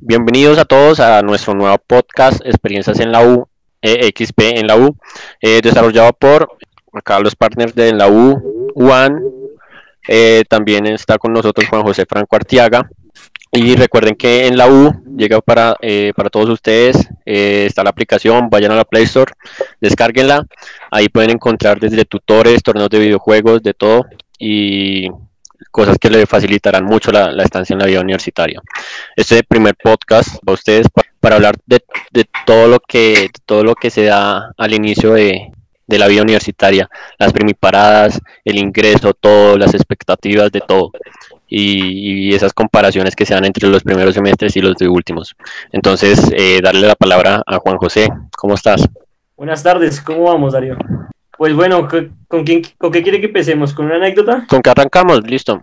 Bienvenidos a todos a nuestro nuevo podcast Experiencias en la U, EXP en la U, eh, desarrollado por acá los partners de la U, UAN. Eh, también está con nosotros Juan José Franco Artiaga. Y recuerden que en la U llega para, eh, para todos ustedes, está la aplicación, vayan a la Play Store, descárguenla, ahí pueden encontrar desde tutores, torneos de videojuegos, de todo, y cosas que le facilitarán mucho la, estancia en la vida universitaria. Este primer podcast para ustedes pa- para hablar de, todo lo que todo lo que se da al inicio de, de la vida universitaria, las primiparadas, el ingreso, todo, las expectativas de todo y, esas comparaciones que se dan entre los primeros semestres y los últimos. Entonces, eh, darle la palabra a Juan José. ¿Cómo estás? Buenas tardes, ¿cómo vamos, Darío? Pues bueno, ¿con, quién, ¿con qué quiere que empecemos? ¿Con una anécdota? ¿Con qué arrancamos? Listo.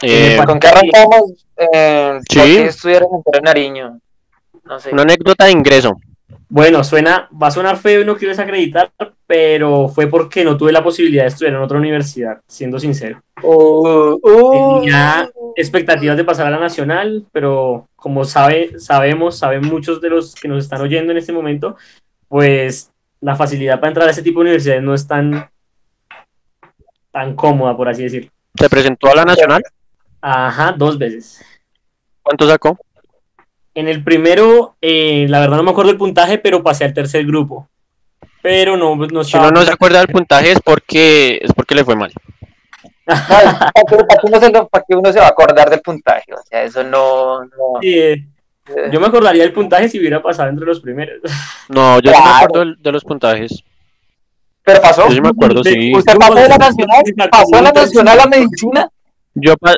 Eh, ¿Con qué arrancamos? Eh, Sí. ¿Por qué estudiar en Nariño? No sé. una anécdota de ingreso. Bueno, suena, va a sonar feo y no quiero desacreditar, pero fue porque no tuve la posibilidad de estudiar en otra universidad, siendo sincero. Uh, uh. Tenía expectativas de pasar a la nacional, pero como sabe, sabemos, saben muchos de los que nos están oyendo en este momento, pues la facilidad para entrar a ese tipo de universidades no es tan, tan cómoda, por así decirlo. ¿Se presentó a la nacional? Ajá, dos veces. ¿Cuánto sacó? En el primero, eh, la verdad no me acuerdo el puntaje, pero pasé al tercer grupo. Pero no, no Si uno no se acuerda del puntaje es porque es porque le fue mal. ¿Para qué, uno se va a acordar del puntaje? O sea, eso no. no Sí, eh, yo me acordaría del puntaje si hubiera pasado entre los primeros. No, yo sí me Claro. acuerdo de los puntajes. Pero pasó. Yo sí me acuerdo, sí. ¿Usted pasó de la nacional? ¿Pasó a la nacional a medicina? Yo pa-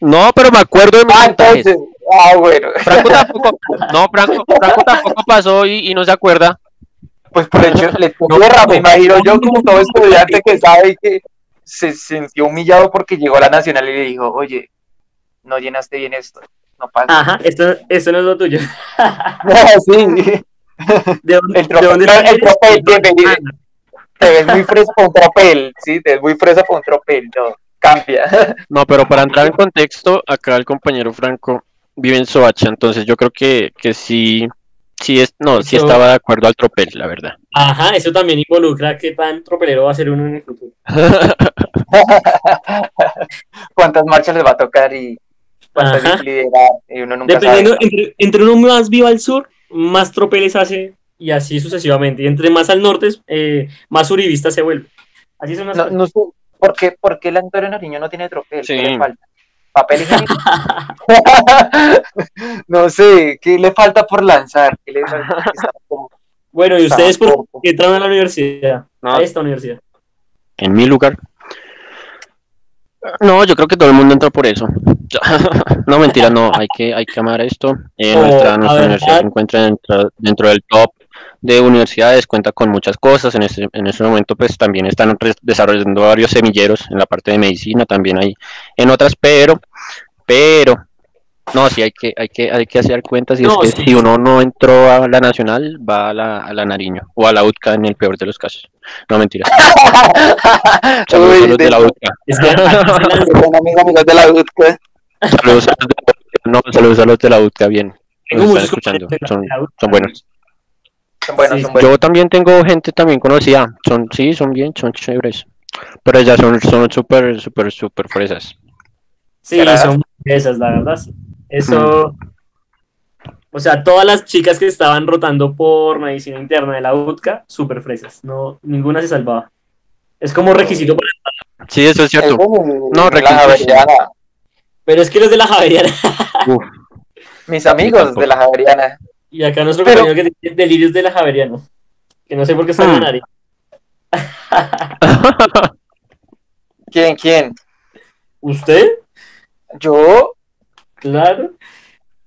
No, pero me acuerdo de mis Ah, puntajes. entonces. Ah, bueno. Franco tampoco, no, Franco, Franco tampoco pasó y, y no se acuerda. Pues por el hecho, le tierra, me imagino yo como todo estudiante que sabe que se sintió humillado porque llegó a la nacional y le dijo, oye, no llenaste bien esto, no pasa. Ajá, esto, esto no es lo tuyo. sí, ¿De dónde, el de dónde tropel, el tropel, bienvenido. Te ves muy fresa un tropel, sí, te ves muy fresa un tropel, no, cambia. No, pero para entrar en contexto, acá el compañero Franco vive en Soacha, entonces yo creo que, que sí, sí es, no, sí Eso- estaba de acuerdo al tropel, la verdad. Ajá, eso también involucra qué tan tropelero va a ser uno en el futuro. ¿Cuántas marchas les va a tocar y cuántas Ajá. liderar? Y uno nunca Dependiendo, sabe. entre, entre uno más viva al sur, más tropeles hace y así sucesivamente. Y entre más al norte, eh, más uribista se vuelve. Así son las No, cosas. no sé, ¿por qué, por qué el Antonio Nariño no tiene tropel? Sí. ¿Qué le falta? ¿Papel higiénico? no sé, ¿qué le falta por lanzar? ¿Qué le falta? Bueno, ¿y ustedes por qué entraron a la universidad? No. A esta universidad. En mi lugar. No, yo creo que todo el mundo entra por eso. No, mentira, no, hay que, hay que amar esto. Eh, Oh, nuestra a nuestra ver, universidad se encuentra dentro, dentro del top de universidades, cuenta con muchas cosas. En este, en este momento, pues también están desarrollando varios semilleros en la parte de medicina, también hay en otras, pero, pero, no, sí hay que, hay que, hay que hacer cuentas y No, es que sí. si uno no entró a la nacional, va a la, a la Nariño o a la UTCA en el peor de los casos. No, mentira. Uy, de de- la UTCA. Es que amiga, amigos de la UTCA. Saludos a los de la UTCA. No, saludos a los de la UTCA, bien. tengo Nos están muchos escuchando. Son, la U. son buenos. Son buenos, Sí, son buenos. Yo también tengo gente también conocida. Son, sí, son bien, son chéveres. Pero ellas son son súper, súper, súper fresas. Sí, son esas, la verdad. Eso. O sea, todas las chicas que estaban rotando por medicina interna de la UTCA, súper fresas. No, ninguna se salvaba. Es como requisito para. Sí, eso es cierto. Es como No, requisito. Pero es que los de la Javeriana. Uf. Mis amigos de la Javeriana. Y acá nuestro Pero- compañero que tiene delirios de la Javeriana. Que no sé por qué está en la Hmm. nariz. ¿Quién, quién? ¿Usted? Yo, Claro.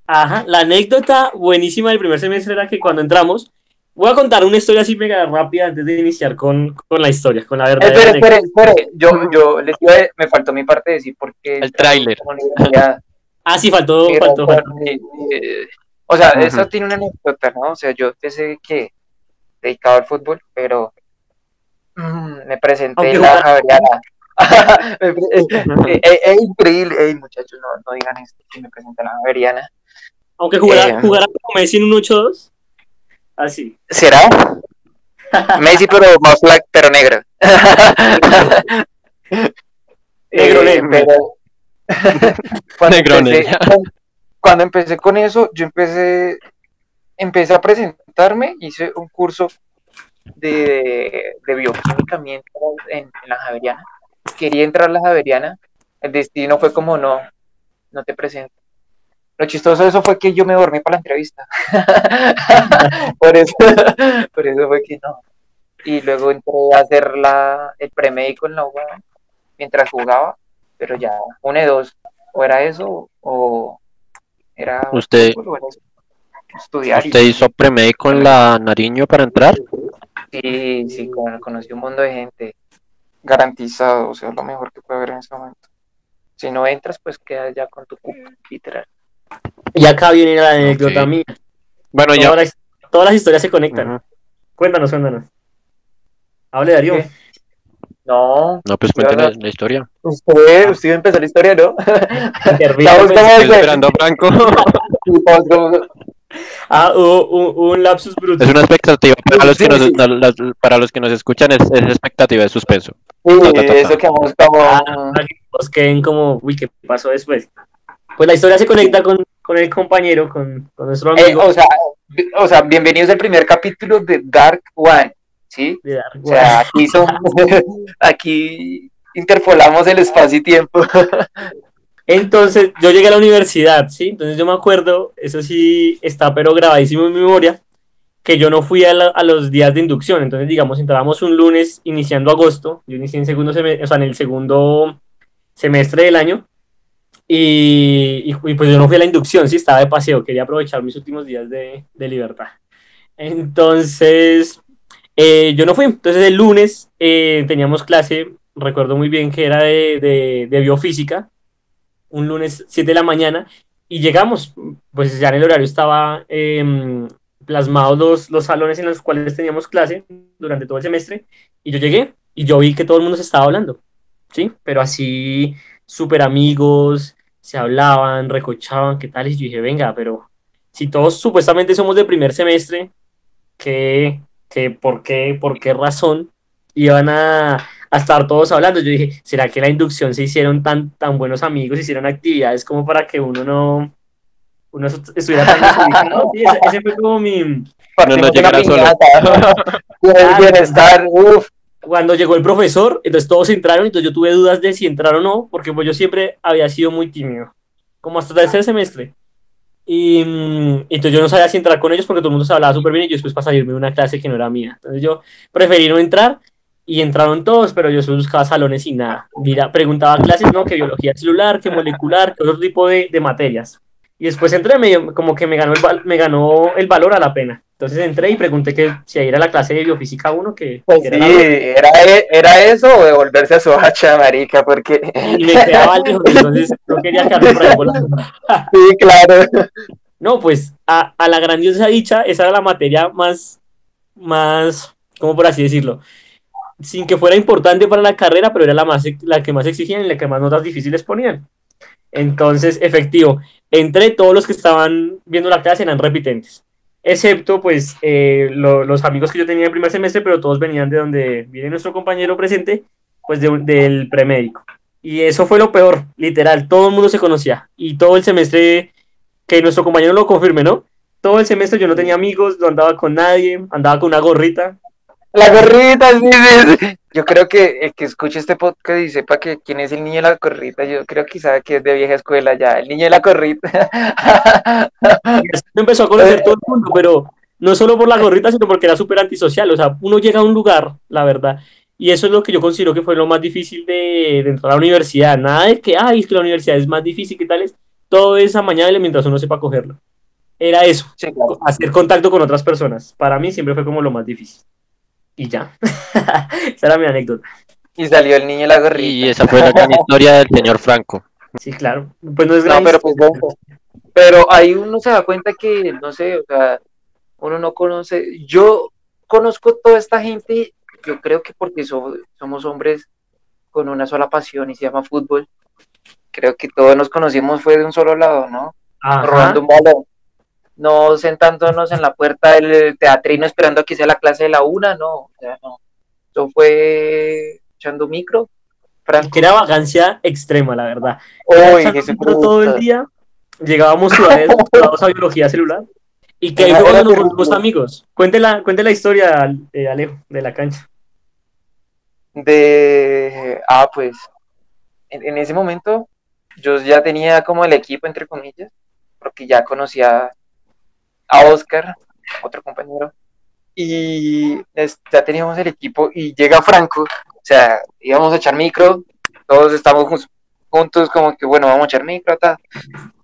Ajá. La anécdota buenísima del primer semestre era que cuando entramos. Voy a contar una historia así mega rápida antes de iniciar con, con la historia, con la verdad. espere, espere, espere. Yo, yo les iba a- me faltó mi parte de decir porque El tráiler. Ah, sí, faltó, faltó, faltó. eh, eh, O sea, Ujú. eso tiene una anécdota, ¿no? O sea, yo empecé que dedicado al fútbol, pero mm, me presenté en la Javeriana. es, es, increíble. Ey, muchachos, no, no digan esto, que me presentan a Javeriana. Aunque jugara, Eh. jugara como Messi en un 8-2. Así. ¿Será? Messi, pero más black, pero negro. Negro, Eh, negro. cuando, Negro, empecé, negro. cuando empecé con eso, yo empecé, empecé a presentarme, hice un curso de, de bioquímica mientras en, en la Javeriana. Quería entrar a la Javeriana, el destino fue como no, no te presento. Lo chistoso de eso fue que yo me dormí para la entrevista. por, eso, por eso fue que no. Y luego entré a hacer la, el premédico en la UAM mientras jugaba, pero ya, una de dos, o era eso o era Usted- o era estudiar. y- ¿Usted hizo premédico en la Nariño para entrar? Sí, sí, con- conocí un mundo de gente garantizado, o sea, lo mejor que puede haber en ese momento. Si no entras, pues quedas ya con tu cupo, literal. Y acá viene la anécdota mía. Bueno, ya. Todas las, todas las historias se conectan. Cuéntanos, cuéntanos. Hable, Darío. ¿Qué? No, No, pues no- la historia. usted, usted iba a empezar la historia, ¿no? Estamos pues. que- esperando a Franco. estamos Ah, hubo un, un lapsus brutal. Es una expectativa para los que nos, para los que nos escuchan, es, es expectativa de suspenso. Sí, Ta, ta, ta, eso que vamos como... Ah, que todos queden como, uy, ¿qué pasó después? Pues la historia se conecta con, con el compañero, con, con nuestro Eh, amigo. o, sea, o sea, bienvenidos al primer capítulo de Dark One, ¿sí? de O sea, aquí son, aquí interpolamos el espacio y tiempo. Entonces, yo llegué a la universidad, ¿sí? Entonces yo me acuerdo, eso sí está pero grabadísimo en mi memoria, que yo no fui a, la- a los días de inducción. Entonces, digamos, entrábamos un lunes iniciando agosto, yo inicié en segundo semestre, o sea, en el segundo semestre del año, y, y- y pues yo no fui a la inducción, sí, estaba de paseo, quería aprovechar mis últimos días de, de libertad. Entonces, eh, yo no fui. Entonces, el lunes eh, teníamos clase, recuerdo muy bien que era de, de- de biofísica, un lunes 7 de la mañana, y llegamos, pues ya en el horario estaba em, plasmados los, los salones en los cuales teníamos clase durante todo el semestre, y yo llegué y yo vi que todo el mundo se estaba hablando, ¿sí? Pero así, súper amigos, se hablaban, recochaban, ¿qué tal? Y yo dije, venga, pero si todos supuestamente somos de primer semestre, ¿qué, qué, por, qué, ¿por qué razón iban a, a estar todos hablando? Yo dije, ¿será que la inducción se hicieron tan, tan buenos amigos, hicieron actividades como para que uno no uno estuviera tan desubicado? Sí, ese, ese fue como mi... Una llegara solo. bienestar, uf. Cuando llegó el profesor, entonces todos entraron, entonces yo tuve dudas de si entrar o no, porque pues yo siempre había sido muy tímido, como hasta tercer semestre. Y mm, entonces yo no sabía si entrar con ellos porque todo el mundo se hablaba súper bien y yo después para salirme de una clase que no era mía. Entonces yo preferí no entrar y entraron todos, pero yo solo buscaba salones y nada. Mira, preguntaba clases, ¿no? Que biología celular, que molecular, que otro tipo de, de materias. Y después entré, me, como que me ganó, el, me ganó el valor a la pena. Entonces entré y pregunté que si ahí era la clase de biofísica 1, que, Pues sí, era la era, eso o devolverse a su hacha, marica, porque... y me quedaba lejos, entonces no quería quedarme por ahí volando. Sí, claro. No, pues a, a la grandiosa dicha, esa era la materia más, más, ¿cómo por así decirlo? Sin que fuera importante para la carrera, pero era la, más, la que más exigían y la que más notas difíciles ponían. Entonces, efectivo, entre todos los que estaban viendo la clase eran repitentes, excepto pues eh, lo- los amigos que yo tenía en primer semestre, pero todos venían de donde viene nuestro compañero presente, pues del premédico. Y eso fue lo peor, literal, todo el mundo se conocía y todo el semestre, que nuestro compañero lo confirme, ¿no? Todo el semestre yo no tenía amigos, no andaba con nadie, andaba con una gorrita. La gorrita, sí, sí. Yo creo que el que escuche este podcast y sepa que quién es el niño de la gorrita, yo creo que sabe que es de vieja escuela ya, el niño de la gorrita. Empezó a conocer todo el mundo, pero no solo por la gorrita, sino porque era súper antisocial. O sea, uno llega a un lugar, la verdad, y eso es lo que yo considero que fue lo más difícil de, de entrar a la universidad. Nada de que, ay, es que la universidad es más difícil, ¿qué tal es? Todo es amañable mientras uno sepa cogerlo. Era eso, Sí, claro. hacer contacto con otras personas. Para mí siempre fue como lo más difícil. Y ya. Esa era mi anécdota. Y salió el niño la gorrita. Y esa fue la gran historia del señor Franco. Sí, claro. Pues no es No, gran pero pues bueno. Pero ahí uno se da cuenta que, no sé, o sea, uno no conoce. Yo conozco toda esta gente, yo creo que porque so- somos hombres con una sola pasión y se llama fútbol. Creo que todos nos conocimos fue de un solo lado, ¿no? Ajá. Robando un balón. No sentándonos en la puerta del teatrino esperando a que sea la clase de la una, no. O sea, no. Eso fue echando micro. Franco. Que era vacancia extrema, la verdad. Todo el día. Llegábamos ciudades a biología celular. Y que ahí fue cuando nos volvimos amigos. Cuente la, cuente la historia, eh, Alejo, de la cancha. de, ah, pues, en, en ese momento yo ya tenía como el equipo, entre comillas, porque ya conocía a Oscar, otro compañero, y es- ya teníamos el equipo y llega Franco, o sea, íbamos a echar micro, todos estamos juntos como que, bueno, vamos a echar micro, ta.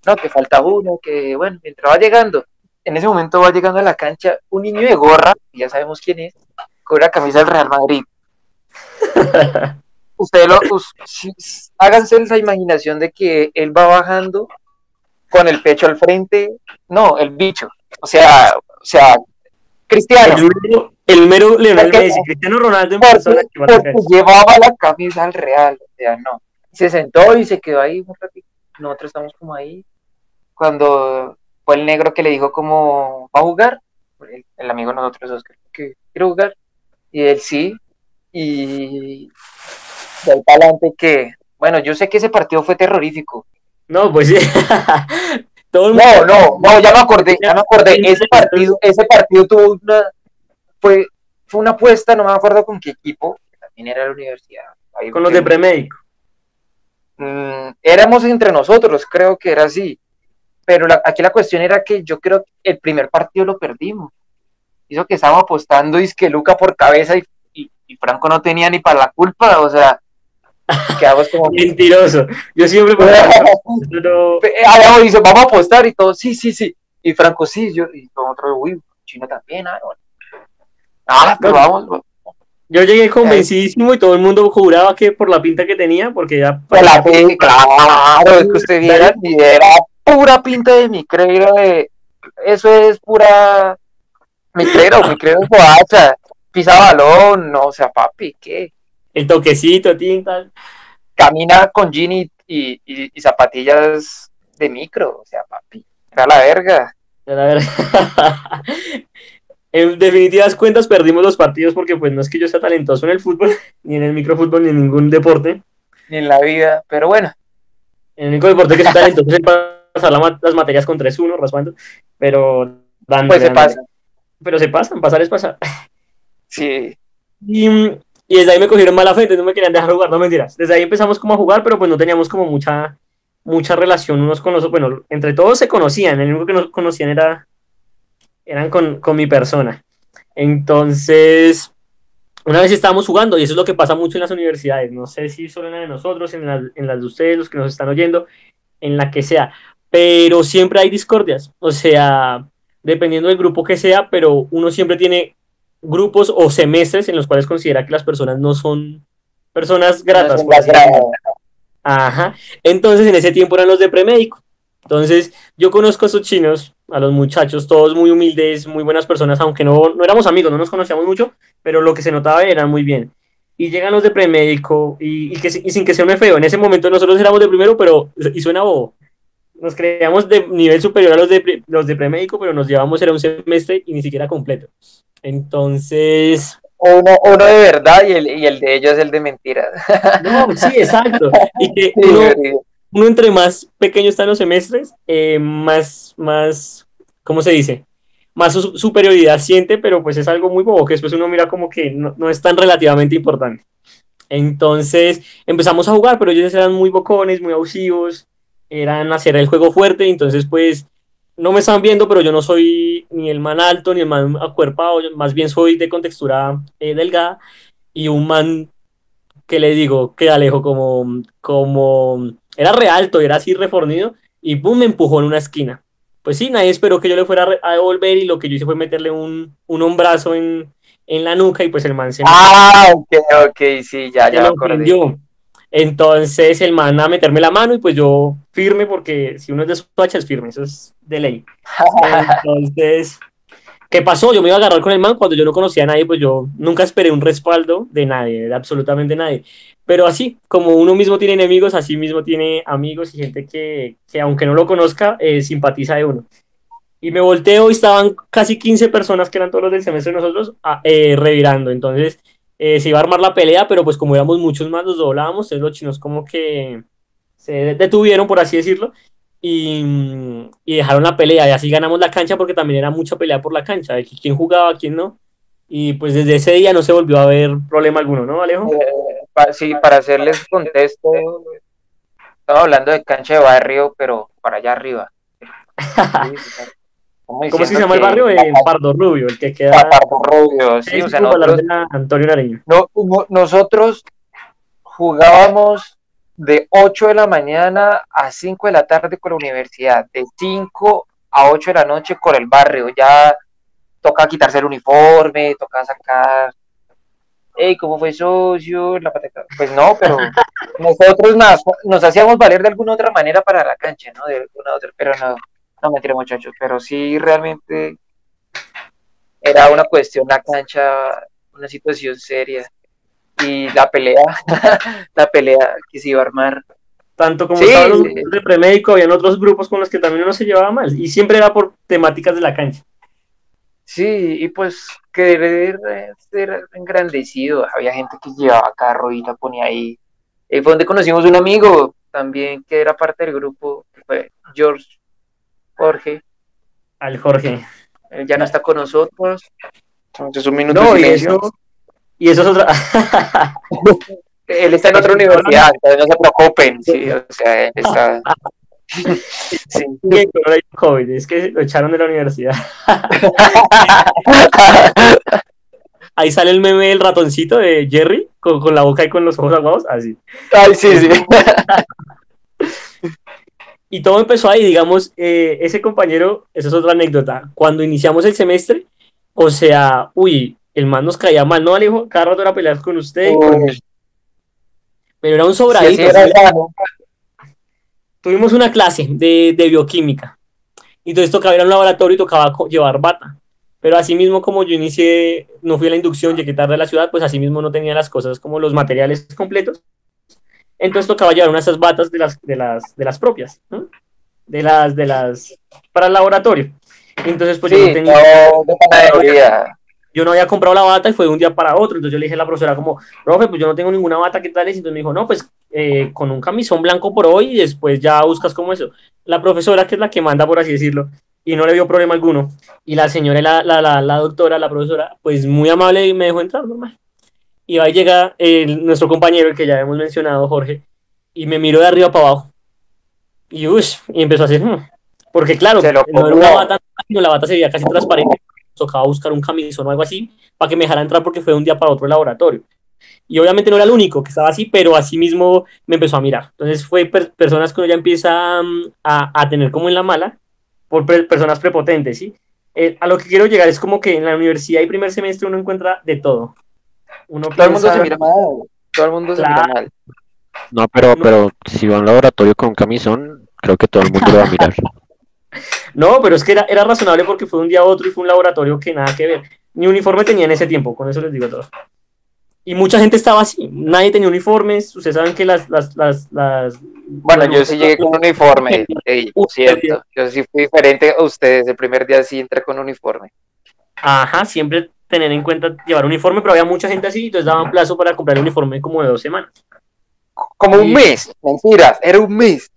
no, que falta uno, que bueno, mientras va llegando, en ese momento va llegando a la cancha un niño de gorra, ya sabemos quién es, con una camisa del Real Madrid. Ustedes lo, us- háganse esa imaginación de que él va bajando con el pecho al frente, no, el bicho, o sea, o sea, Cristiano, El mero, el mero Leonel Messi, Cristiano Ronaldo en porque, persona que porque llevaba la camisa al Real, o sea, no, se sentó y se quedó ahí un ratito, nosotros estamos como ahí, cuando fue el negro que le dijo como, ¿va a jugar? El, el amigo de nosotros, Oscar, que quiero jugar, y él sí, y de ahí para adelante que, bueno, yo sé que ese partido fue terrorífico, No, pues sí. Todo el no, mundo. no, no, ya me acordé, ya me acordé, ese partido, ese partido tuvo una, fue, fue una apuesta, no me acuerdo con qué equipo, también era la universidad, ahí Con los de premédico. Mm, éramos entre nosotros, creo que era así. Pero la- aquí la cuestión era que yo creo que el primer partido lo perdimos. Hizo que estábamos apostando y es que Luca por cabeza y, y- y Franco no tenía ni para la culpa, o sea, quedamos como... Mentiroso. Yo siempre. Pero, Eh, ah, dice, vamos a apostar y todo, sí, sí, sí. Y Franco sí, yo, y otro, uy, Chino también, ah, bueno. Ah, pero No. vamos, yo llegué convencidísimo y todo el mundo juraba que por la pinta que tenía, porque ya. Pues la fe, claro, es que usted viera, era pura pinta de micrero, de, eso es pura micrero, micrero boacha, pisa balón, no, o sea, papi, ¿qué? El toquecito, tinta. Camina con jean y, y, zapatillas de micro, o sea, papi, era la verga. La verdad. En definitivas cuentas perdimos los partidos porque pues no es que yo sea talentoso en el fútbol, ni en el microfútbol, ni en ningún deporte. Ni en la vida, pero bueno, El único deporte que soy talentoso es pasar la las materias con 3-1, raspando, pero dándole, pues se dándole. pasa, Pero se pasan, pasar es pasar. sí, Y, mm, y desde ahí me cogieron mala fe, entonces no me querían dejar jugar, no mentiras. Desde ahí empezamos como a jugar, pero pues no teníamos como mucha, mucha relación unos con los otros. Bueno, entre todos se conocían, el único que no conocían era, eran con, con mi persona. Entonces, una vez estábamos jugando, y eso es lo que pasa mucho en las universidades, no sé si solo en la de nosotros, en las, en las de ustedes, los que nos están oyendo, en la que sea, pero siempre hay discordias, o sea, dependiendo del grupo que sea, pero uno siempre tiene grupos o semestres en los cuales considera que las personas no son personas gratas. son decirlo. gradas. Ajá. Entonces, en ese tiempo eran los de premédico. Entonces, yo conozco a esos chinos, a los muchachos, todos muy humildes, muy buenas personas, aunque no, no éramos amigos, no nos conocíamos mucho, pero lo que se notaba eran muy bien. Y llegan los de premédico y, y, que, y sin que sea un feo. En ese momento nosotros éramos de primero, pero, y suena bobo, nos creíamos de nivel superior a los de, los de premédico, pero nos llevamos era un semestre y ni siquiera completo. Entonces, Uno, uno de verdad y el, y el de ellos es el de mentiras. no, sí, exacto. Y que uno, uno entre más pequeño están los semestres, eh, más, más, ¿cómo se dice? Más su- superioridad siente, pero pues es algo muy bobo que después uno mira como que no, no es tan relativamente importante. Entonces empezamos a jugar, pero ellos eran muy bocones, muy abusivos, eran hacer el juego fuerte, entonces pues no me están viendo, pero yo no soy ni el man alto ni el man acuerpado, más bien soy de contextura eh, delgada y un man que le digo que Alejo como, como era re alto, era así refornido y pum, me empujó en una esquina. Pues sí, nadie esperó que yo le fuera a devolver y lo que yo hice fue meterle un, un hombrazo en, en la nuca y pues el man se me, Ah, ok, ok, sí, ya, se ya me me. Entonces el man a meterme la mano y pues yo firme porque si uno es de Soacha es firme, eso es de ley. Entonces ¿Qué pasó? Yo me iba a agarrar con el man cuando yo no conocía a nadie, pues yo nunca esperé un respaldo de nadie, de absolutamente nadie. Pero así, como uno mismo tiene enemigos, así mismo tiene amigos y gente que, que aunque no lo conozca, eh, simpatiza de uno. Y me volteo y estaban casi 15 personas que eran todos los del semestre de nosotros eh, revirando. Entonces eh, se iba a armar la pelea, pero pues como éramos muchos más, los doblábamos. Entonces los chinos como que se detuvieron, por así decirlo, y, y, dejaron la pelea. Y así ganamos la cancha porque también era mucha pelea por la cancha, de quién jugaba, quién no. Y pues desde ese día no se volvió a ver problema alguno, ¿no, Alejo? Eh, sí, para hacerles contexto, estaba hablando de cancha de barrio, pero para allá arriba. ¿Cómo se llama el barrio? En Pardo Rubio, el que queda. Pardo Rubio, sí, o sea, nosotros, Antonio Nariño. No, nosotros jugábamos de 8 de la mañana a 5 de la tarde con la universidad, de 5 a 8 de la noche con el barrio. Ya toca quitarse el uniforme, toca sacar. Hey, ¿cómo fue socio? La pues no, pero nosotros más, nos hacíamos valer de alguna otra manera para la cancha, ¿no? De alguna otra, pero no, no mentira, muchachos, pero sí realmente era una cuestión la cancha, una situación seria y la pelea, la pelea que se iba a armar. Tanto como sí, los de premédico, habían otros grupos con los que también uno se llevaba mal, y siempre era por temáticas de la cancha. Sí, y pues querer ser engrandecido, había gente que llevaba carro y la ponía ahí. Y fue donde conocimos un amigo también que era parte del grupo, que fue George Jorge. Al Jorge. Él ya no está con nosotros. Entonces un minuto no, de silencio. Y eso es otra. él está en otra universidad, entonces no se preocupen. Sí, o sea, él está. Sí. es que lo echaron de la universidad. Ahí sale el meme del ratoncito de Jerry con, con la boca y con los ojos aguados, así. Ay, sí, sí. Y todo empezó ahí, digamos, eh, ese compañero, esa es otra anécdota. Cuando iniciamos el semestre, o sea, uy, el man nos caía mal, ¿no, Alejo? Cada rato era pelear con usted. Pero era un sobradito. Tuvimos una clase de, de, bioquímica. Entonces tocaba ir a un laboratorio y tocaba llevar bata. Pero así mismo como yo inicié, no fui a la inducción, llegué tarde a la ciudad, pues así mismo no tenía las cosas como los materiales completos. Entonces tocaba llevar unas esas batas de las, de las, de las propias, ¿no? de las, de las, para el laboratorio. Entonces pues yo no tenía yo no había comprado la bata y fue de un día para otro. Entonces yo le dije a la profesora como, profe, pues yo no tengo ninguna bata, ¿qué tal es? Entonces me dijo, no, pues eh, con un camisón blanco por hoy y después ya buscas como eso. La profesora, que es la que manda, por así decirlo, y no le dio problema alguno. Y la señora, la, la, la, la doctora, la profesora, pues muy amable y me dejó entrar normal. Y ahí llega nuestro compañero, el que ya hemos mencionado, Jorge, y me miró de arriba para abajo. Y, uy, y empezó a hacer, hmm". porque claro, no era una bata, la bata se veía casi transparente tocaba buscar un camisón o algo así para que me dejara entrar porque fue de un día para otro laboratorio. Y obviamente no era el único que estaba así, pero así mismo me empezó a mirar. Entonces fue personas que uno ya empieza mm, a, a, tener como en la mala, por personas prepotentes, ¿sí? Eh, a lo que quiero llegar es como que en la universidad y primer semestre uno encuentra de todo. Uno todo el mundo se mira mal. Todo el mundo se mira mal. No, pero, pero si va a un laboratorio con un camisón, creo que todo el mundo lo va a mirar. No, pero es que era, era razonable porque fue un día a otro y fue un laboratorio que nada que ver. Ni uniforme tenía en ese tiempo, con eso les digo todo. Y mucha gente estaba así, nadie tenía uniformes, ustedes saben que las... las, las, las bueno, yo sí llegué con uniforme, cierto. Yo sí fui diferente a ustedes, el primer día sí entré con uniforme. Ajá, siempre tener en cuenta llevar uniforme, pero había mucha gente así, entonces daban plazo para comprar el uniforme como de dos semanas. Como un mes, mentiras, era un mes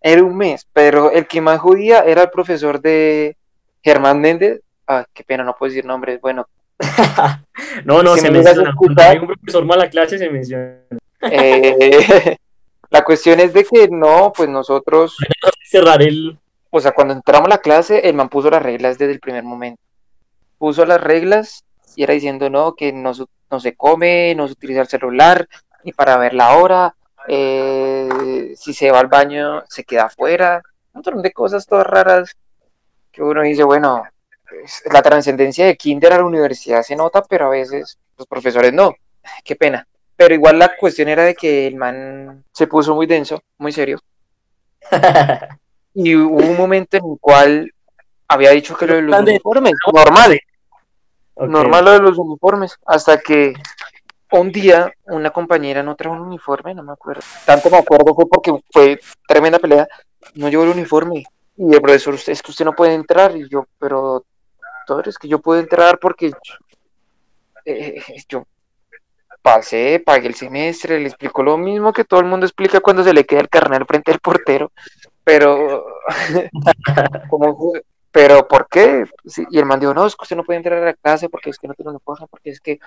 era un mes, pero el que más judía era el profesor de Germán Méndez. Ah, qué pena, no puedo decir nombres. Bueno. no, no, se menciona. hay un profesor mala clase, se menciona. Eh, la cuestión es de que no, pues nosotros. Cerrar el. O sea, cuando entramos a la clase, el man puso las reglas desde el primer momento. Puso las reglas y era diciendo, no, que no, no se come, no se utiliza el celular, ni para ver la hora, eh, si se va al baño se queda afuera, un montón de cosas todas raras que uno dice, bueno, la trascendencia de kinder a la universidad se nota, pero a veces los profesores no, qué pena. Pero igual la cuestión era de que el man se puso muy denso, muy serio. y hubo un momento en el cual había dicho que los uniformes normales, Normal lo de los uniformes, hasta que un día una compañera no trajo un uniforme, no me acuerdo. Tanto me acuerdo fue porque fue tremenda pelea, no llevó el uniforme. Y el profesor, "Usted- es que usted no puede entrar. Y yo, pero, doctor, es que yo puedo entrar porque yo, eh, yo pasé, pagué el semestre, le explicó lo mismo que todo el mundo explica cuando se le queda el carnal frente al portero. Pero, como, pero ¿por qué? Y el man dijo, no, es que usted no puede entrar a la clase porque es que no tiene uniforme, porque es que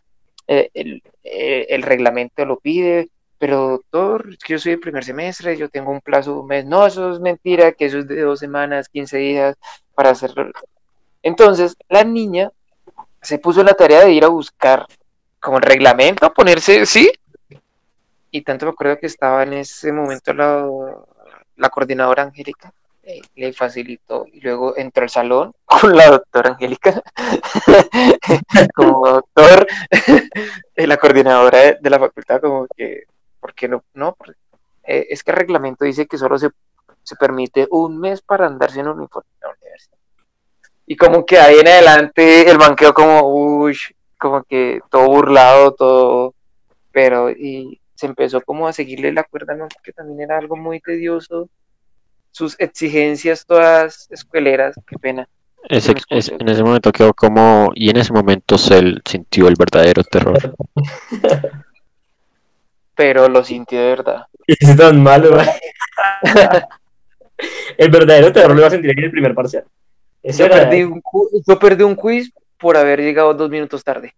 eh, el, eh, el reglamento lo pide, pero doctor, es que yo soy de primer semestre, yo tengo un plazo de un mes. No, eso es mentira, que eso es de dos semanas, 15 días para hacerlo. Entonces, la niña se puso la tarea de ir a buscar como el reglamento, ponerse, ¿sí? Y tanto me acuerdo que estaba en ese momento la, la coordinadora Angélica, le facilitó y luego entró al salón con la doctora Angélica como doctor, eh, la coordinadora de, la facultad como que, ¿por qué no? No, eh, es que el reglamento dice que solo se, se permite un mes para andar sin uniforme en la universidad. Y como que ahí en adelante el man quedó como, uy, como que todo burlado, todo, pero y se empezó como a seguirle la cuerda, ¿no? Porque también era algo muy tedioso, sus exigencias todas escueleras, qué pena. Ese, en ese momento quedó como, y en ese momento se sintió el verdadero terror. Pero lo sintió de verdad. Es tan malo, güey. El verdadero terror lo iba a sentir aquí en el primer parcial. Eso Yo era- perdí, un, cu- yo perdí un quiz por haber llegado dos minutos tarde.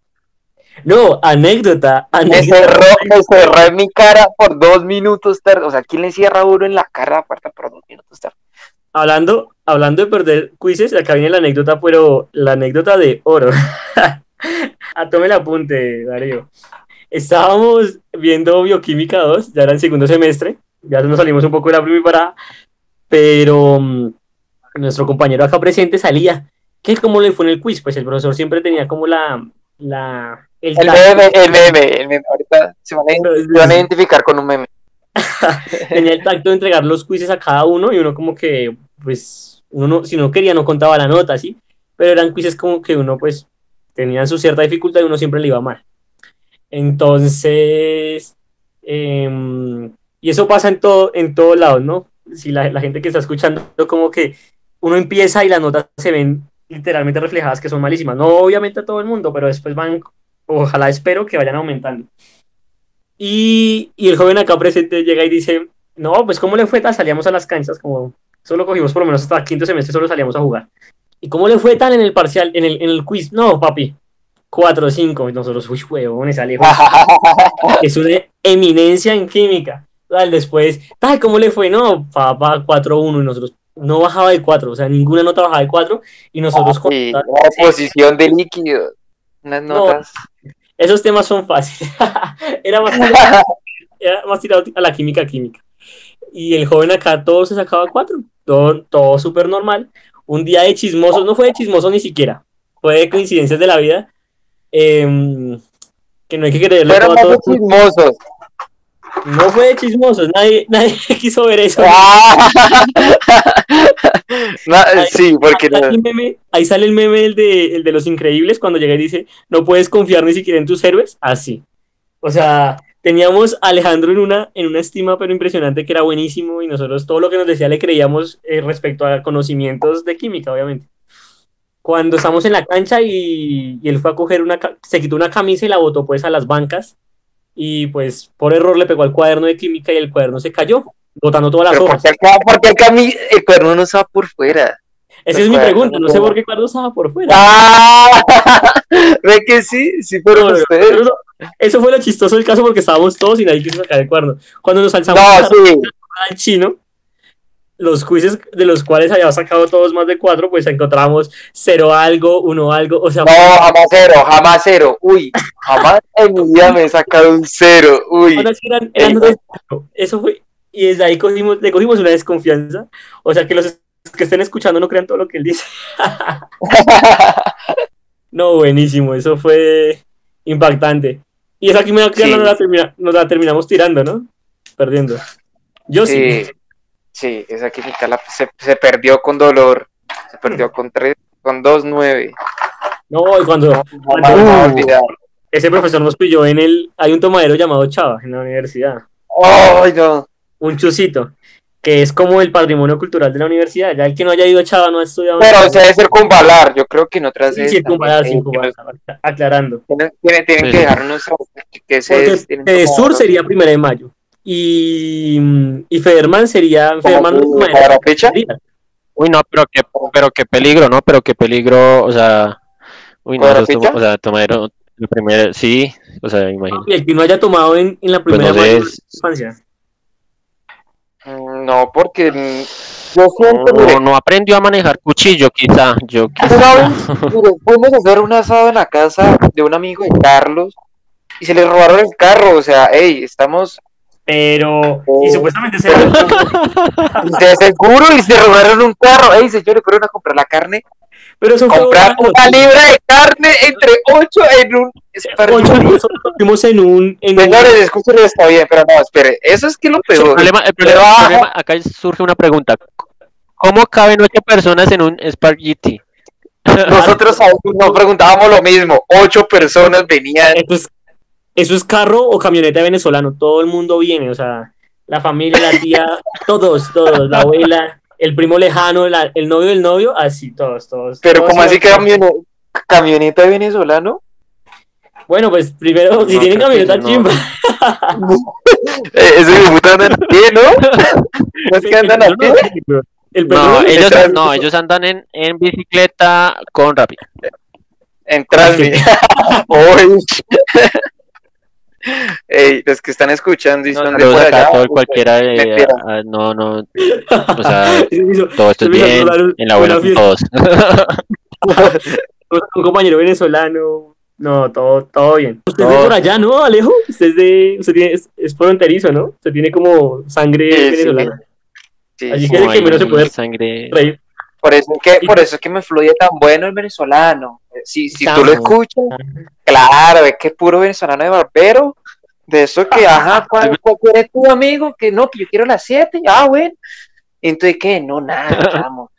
No, anécdota, Me cerró, me cerró en mi cara por dos minutos. O sea, ¿quién le cierra uno en la cara aparte por dos minutos tarde? Hablando, hablando de perder quizzes, acá viene la anécdota, pero la anécdota de oro. A tome el apunte, Darío. Estábamos viendo Bioquímica 2, ya era el segundo semestre, ya nos salimos un poco de la primera, pero mm, nuestro compañero acá presente salía. ¿Qué cómo le fue en el quiz? Pues el profesor siempre tenía como la... la el meme, el meme, el meme. Ahorita se van, a, se van a identificar con un meme. tenía el tacto de entregar los quizzes a cada uno y uno como que, pues, uno no, si no quería no contaba la nota, ¿sí? Pero eran quizzes como que uno, pues, tenían su cierta dificultad y uno siempre le iba mal. Entonces, em, y eso pasa en todo, en todos lados, ¿no? Si la, la gente que está escuchando, como que uno empieza y las notas se ven literalmente reflejadas que son malísimas. No obviamente a todo el mundo, pero después van, ojalá espero que vayan aumentando. Y, y el joven acá presente llega y dice, no, pues ¿cómo le fue tal? Salíamos a las canchas, como solo cogimos por lo menos hasta quinto semestre, solo salíamos a jugar. ¿Y cómo le fue tal en el parcial, en el, en el quiz? No, papi, 4 o 5. Nosotros, uy, huevones, Alejo, es una eminencia en química. Tal, después, tal, ¿cómo le fue? No, papá, 4 1 y nosotros no bajaba de 4, o sea, ninguna nota bajaba de 4 y nosotros con- Y la posición de líquido. Unas No. Esos temas son fáciles. Era más tirado, era más tirado a la química química. Y el joven acá todo se sacaba 4, todo, todo súper normal. Un día de chismosos, no fue de chismoso ni siquiera, fue de coincidencias de la vida. em, que no hay que creerle Fueron todo a más todo. chismosos. No fue de chismosos, nadie, nadie quiso ver eso. Ah. No, sí, porque Ahí, sale el meme, ahí sale el meme el de, el de los increíbles cuando llega y dice, no puedes confiar ni siquiera en tus héroes. Así. O sea, teníamos a Alejandro en una, en una estima pero impresionante que era buenísimo y nosotros todo lo que nos decía le creíamos eh, respecto a conocimientos de química, obviamente. Cuando estamos en la cancha y, y él fue a coger una, se quitó una camisa y la botó pues a las bancas y pues por error le pegó al cuaderno de química y el cuaderno se cayó, botando todas las hojas. el, ca- porque el, el cuerno no estaba por fuera. Esa es mi pregunta, no sé por qué cuaderno estaba por fuera. ¡Ah! ¿Ve que sí? Sí fueron No, ustedes. pero no, Eso fue lo chistoso del caso porque estábamos todos y nadie quiso sacar el cuerno. Cuando nos alzamos sí. al chino, los quizzes de los cuales había sacado todos más de cuatro, pues encontramos cero algo, uno algo, o sea, No, jamás cero, jamás cero. Uy, jamás en mi vida me he sacado un cero. Uy. eran- eran cuatro. eso fue, y desde ahí cogimos, le cogimos una desconfianza, o sea, que los que estén escuchando no crean todo lo que él dice. No, buenísimo, eso fue impactante. Y esa química Sí. no la termina- nos la terminamos tirando, ¿no? Perdiendo. Yo sí. Sí, sí, esa la- se, se perdió con dolor. Se perdió con tres, con dos nueve. No, y cuando No, no, no, no, olvidar. ese profesor nos pilló en el. Hay un tomadero llamado Chava en la universidad. Ay, no. Un chucito. Que es como el patrimonio cultural de la universidad. Ya el que no haya ido a Chava no ha estudiado. Pero sea, debe ser con Valar. Yo creo que en otras Sí, eh, comparar, aclarando. Tienen, tienen, tienen Sí, que dejarnos que ese Porque es- tienen eh, como- Sur sería primera de mayo. Y, y Federman sería. Federman no. Uy, no, pero qué, pero qué peligro, ¿no? Pero qué peligro, o sea, uy, no, o sea, tomadero, el primer, sí, o sea, imagino. Y el que no haya tomado en, en la Pues primera no sé, de mayo es- de infancia. Mm, No, porque yo siento, mire, no, no aprendió a manejar cuchillo, quizá, yo quizá. fuimos a hacer un asado en la casa de un amigo de Carlos y se le robaron el carro, o sea, hey, estamos Pero. Y Oh. supuestamente se de seguro y se robaron un carro, hey, señores, fueron a comprar la carne, Pero comprar una libra de carne entre ocho en un... Ocho, nosotros en un. En un- Señores, escúchenlo, está bien, pero no, espere, eso es que lo El peor. problema, el problema- Pero- el problema- acá surge una pregunta. ¿Cómo caben ocho personas en un Spaghetti? Nosotros aún nos preguntábamos lo mismo, ocho personas venían Eso es, eso es carro o camioneta venezolano. Todo el mundo viene, o sea, la familia, la tía, todos, todos, la abuela, el primo lejano, la- el novio del novio, así, todos, todos. Pero todos como así que camioneta, venezolano, Bueno, pues primero, si No, tienen camioneta no. chimba. eh, ese de puta andan a pie, ¿no? ¿No es que andan a pie? El No, ellos, no, ellos andan en, en bicicleta con Rappi. En Transmi. Ey, los que están escuchando y No, son de por acá a allá, todo pues, cualquiera. eh, ah, no, no, o sea, Se me hizo- todo esto es bien. En la buena todos. un compañero venezolano. No, todo, todo bien. Usted es de por allá, ¿no, Alejo? Usted es de, usted tiene, es, es fronterizo, ¿no? Usted tiene como sangre Sí, venezolana. sí, sí. que- Como que menos se puede sangre. Reír. Por eso es que, por eso es que me fluye tan bueno el venezolano. Si, si tú lo escuchas, claro, es que es puro venezolano de barbero. De eso que, ajá, ¿cuál, cuál eres tu amigo? Que no, que yo quiero las siete. Ah, bueno. Entonces, ¿qué? No, nada, chamo.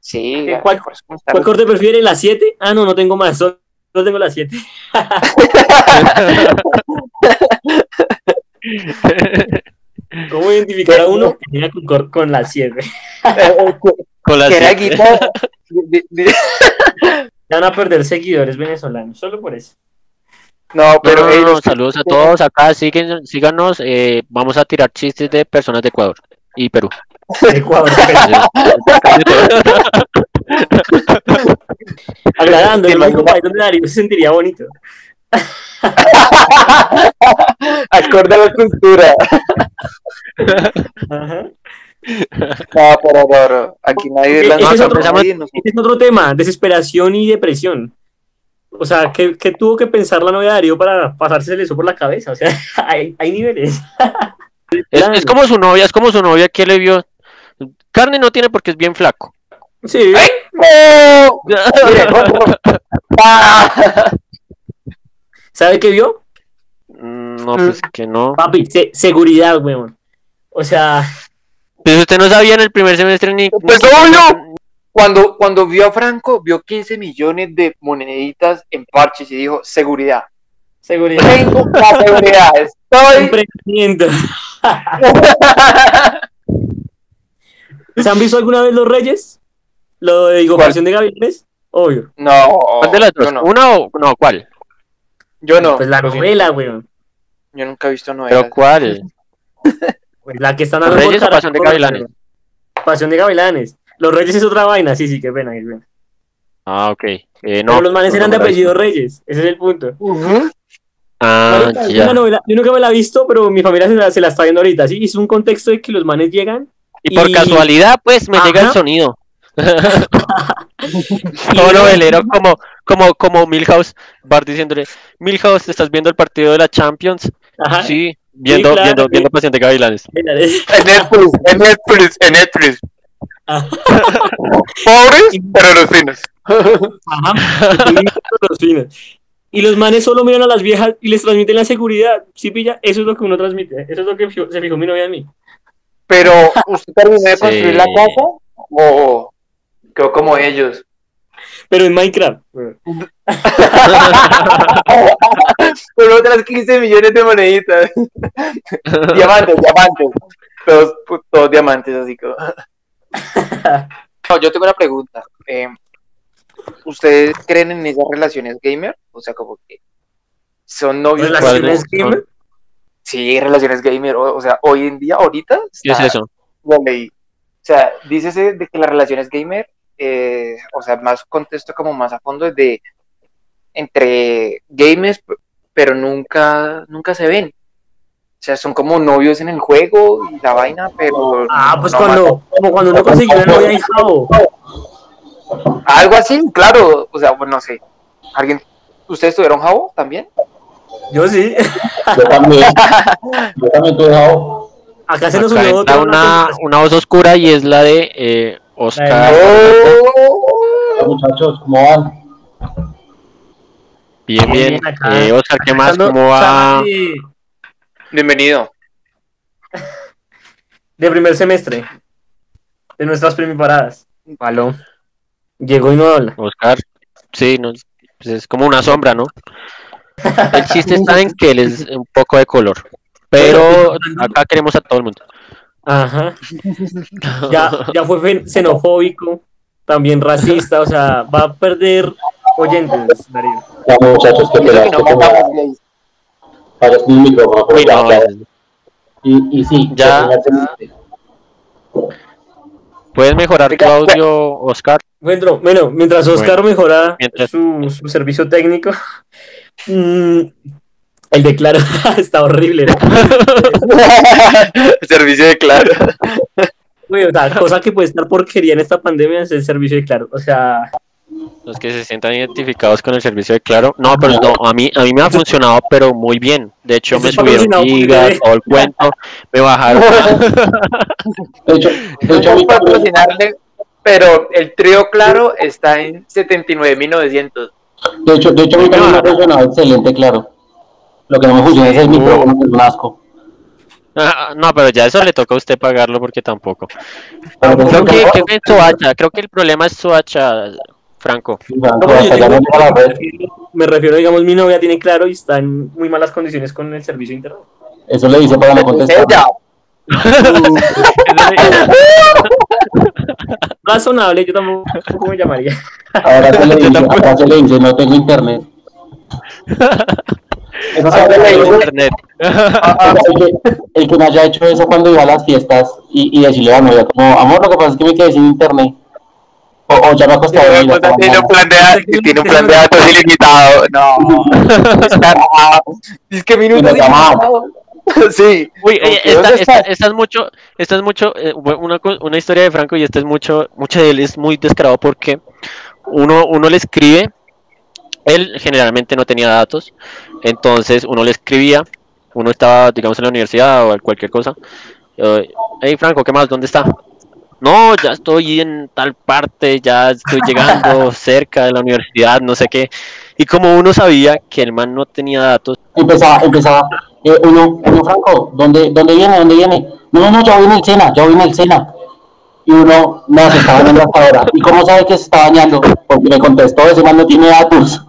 Sí, ¿Qué- cuál- por eso me ¿Cuál corte prefiere? ¿La 7? Ah, no, no tengo más. Solo tengo la 7. ¿Cómo identificar a uno que con, con la 7? Con las que era di- Van a perder seguidores venezolanos, solo por eso. No, pero No, no, no, ellos saludos a todos acá, siguen, síganos, eh, vamos a tirar chistes de personas de Ecuador y Perú. Ecuador. Agradando, el Darío se sentiría bonito. acorde a la cultura. Ajá. No, pero, pero aquí nadie Ese lanza es otro- Este es otro tema, desesperación y depresión. O sea, ¿qué, qué tuvo que pensar la novia de Darío para pasársele eso por la cabeza? O sea, hay, hay niveles. Es, como su novia, es como su novia que le vio. Carne no tiene porque es bien flaco. Sí. ¡Ay! ¡Ah! ¿Sabe qué vio? Mm, No, pues que no. Papi, se- seguridad, weón. O sea, Pues usted no sabía en el primer semestre ni. Pues obvio. Cuando, cuando vio a Franco, vio 15 millones de moneditas en parches y dijo, seguridad. seguridad. Tengo la seguridad, estoy... Emprendimiento. ¿Se han visto alguna vez Los Reyes? Lo de Operación de Gavilanes. Obvio. No, ¿Cuál de las dos? no. ¿Una o no? ¿Cuál? Yo no. Pues la novela, weón. Yo nunca he visto novelas. ¿Pero cuál? Pues la que están ¿Los dando por Reyes o Pasión de Gavilanes? Pasión de Gavilanes. Los Reyes es otra vaina, sí, sí, qué pena, qué pena. Ah, ok. Eh, no, Pero los manes no, eran no de apellido visto. Reyes, ese es el punto. Ujú. Ah, Marica, es ya. una novela, yo nunca me la he visto, pero mi familia se la, se la está viendo ahorita, ¿sí? Es un contexto de que los manes llegan Y por y- casualidad, pues me llega el Ajá. sonido. Todo novelero, como, como, como Milhouse, Bart diciéndole, Milhouse, ¿estás viendo el partido de la Champions? Ajá. Sí, viendo, claro, viendo, sí. viendo Pasión de Gavilanes. En Netflix, en Netflix, en Netflix. Ajá. Pobres, pero los finos. Ajá. Los finos. Y los manes solo miran a las viejas y les transmiten la seguridad. ¿Sí pilla? Eso es lo que uno transmite. Eso es lo que se fijó mi novia en mí. Pero, ¿usted terminó de Sí. construir la casa? ¿O quedó como ellos? Pero en Minecraft. Con otras 15 millones de moneditas. diamantes, diamantes. Todos, todos diamantes, así como. No, yo tengo una pregunta. Eh, ¿Ustedes creen en esas relaciones gamer? O sea, como que son novios. ¿Relaciones gamer? Sí, relaciones gamer. O, o, sea, hoy en día, ahorita. ¿Qué es eso? O sea, dícese de que las relaciones gamer, eh, o sea, más contexto como más a fondo es de entre gamers, pero nunca, nunca se ven. O sea, son como novios en el juego y la vaina, pero. Ah, pues no cuando, como cuando uno consiguió una novia en Jabo. Algo así, claro. O sea, bueno, no sé. ¿Alguien, ¿Ustedes tuvieron Jabo también? Yo sí. Yo también. Yo también tuve Jabo. Acá se nos unió otra una, una voz oscura y es la de eh, Oscar. Hola, muchachos, ¿cómo van? Bien, bien. Eh, Oscar, ¿qué más? ¿Cómo va? Bienvenido. de primer semestre. De nuestras primiparadas. Palo. Llegó y no habla. Oscar, sí, no, pues es como una sombra, ¿no? El chiste está en que él es un poco de color, pero acá queremos a todo el mundo. Ajá. Ya, ya fue xenofóbico, también racista, o sea, va a perder oyentes, Darío. Ya, muchachos, que. Para mi micrófono, por Y, y sí, Ya. ¿Puedes mejorar tu audio, Oscar? Bueno, bueno, mientras Oscar mejora Mientras- su, su servicio técnico, mm, el de Claro está horrible. ¿no? Servicio de claro. Güey, o sea, cosa que puede estar porquería en esta pandemia es el servicio de Claro. O sea, Los que se sientan identificados con el servicio de Claro. No, pero no, a mí, a mí me ha funcionado, pero muy bien. De hecho, me subieron gigas, todo el cuento, me bajaron. De hecho, de hecho, a No patrocinarle, pero el trío claro está en 79.900. de hecho, de hecho, a mí también me ha funcionado excelente, claro. Lo que no me funciona es el micrófono, que es un asco. Ah, No, pero ya eso le toca a usted pagarlo porque tampoco. Creo que, creo que es Soacha, creo que el problema es Soacha, Franco. Franco, no, yo me refiero, digamos, mi novia tiene Claro y está en muy malas condiciones con el servicio de internet. Eso le dice para no contestar. Ella, Razonable, yo tampoco me llamaría. Ahora se le Yo dice, tampoco. ahora se le dice, no tengo internet. Eso le el, internet. el que, el que no haya hecho eso cuando iba a las fiestas y, y decirle a la novia como, amor, lo que pasa es que me quedé sin internet. O, o ya me acosté a dormir hasta tiene un plan de datos, tiene un plan de datos ilimitado. No, Es que minutos. Sí. Uy, eh, esta, ¿dónde esta, esta es mucho, esta es mucho, eh, una, una historia de Franco y esta es mucho, mucho de él es muy descarado porque uno, uno le escribe, él generalmente no tenía datos, entonces uno le escribía, uno estaba, digamos, en la universidad o cualquier cosa, eh, hey Franco, ¿qué más? ¿Dónde está? No, ya estoy en tal parte, ya estoy llegando cerca de la universidad, no sé qué. Y como uno sabía que el man no tenía datos, Empezaba, empezaba, eh, uno, uno, Franco, ¿dónde, ¿dónde viene? ¿Dónde viene? No, no, yo en el Sena, yo en el Sena. Y uno, no, se está bañando hasta ahora. ¿Y cómo sabe que se está bañando? Porque me contestó, ese man no tiene datos.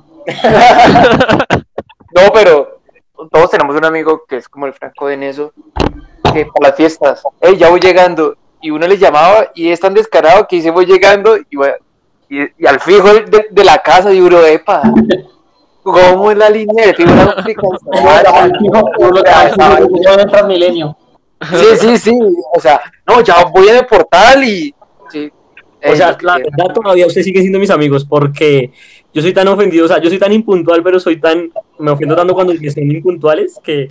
No, pero todos tenemos un amigo que es como el Franco de Neso, que para las fiestas, hey, ya voy llegando. Y uno le llamaba y es tan descarado que dice voy llegando y, va- y, y al fijo de, de la casa y uno, epa, ¿cómo es la línea? Tiene una Transmilenio. Sí, sí, sí, o sea, no, ya voy en el portal y... Sí. O sea, la verdad todavía ustedes siguen siendo mis amigos porque yo soy tan ofendido, o sea, yo soy tan impuntual, pero soy tan, me ofendo tanto cuando me son impuntuales que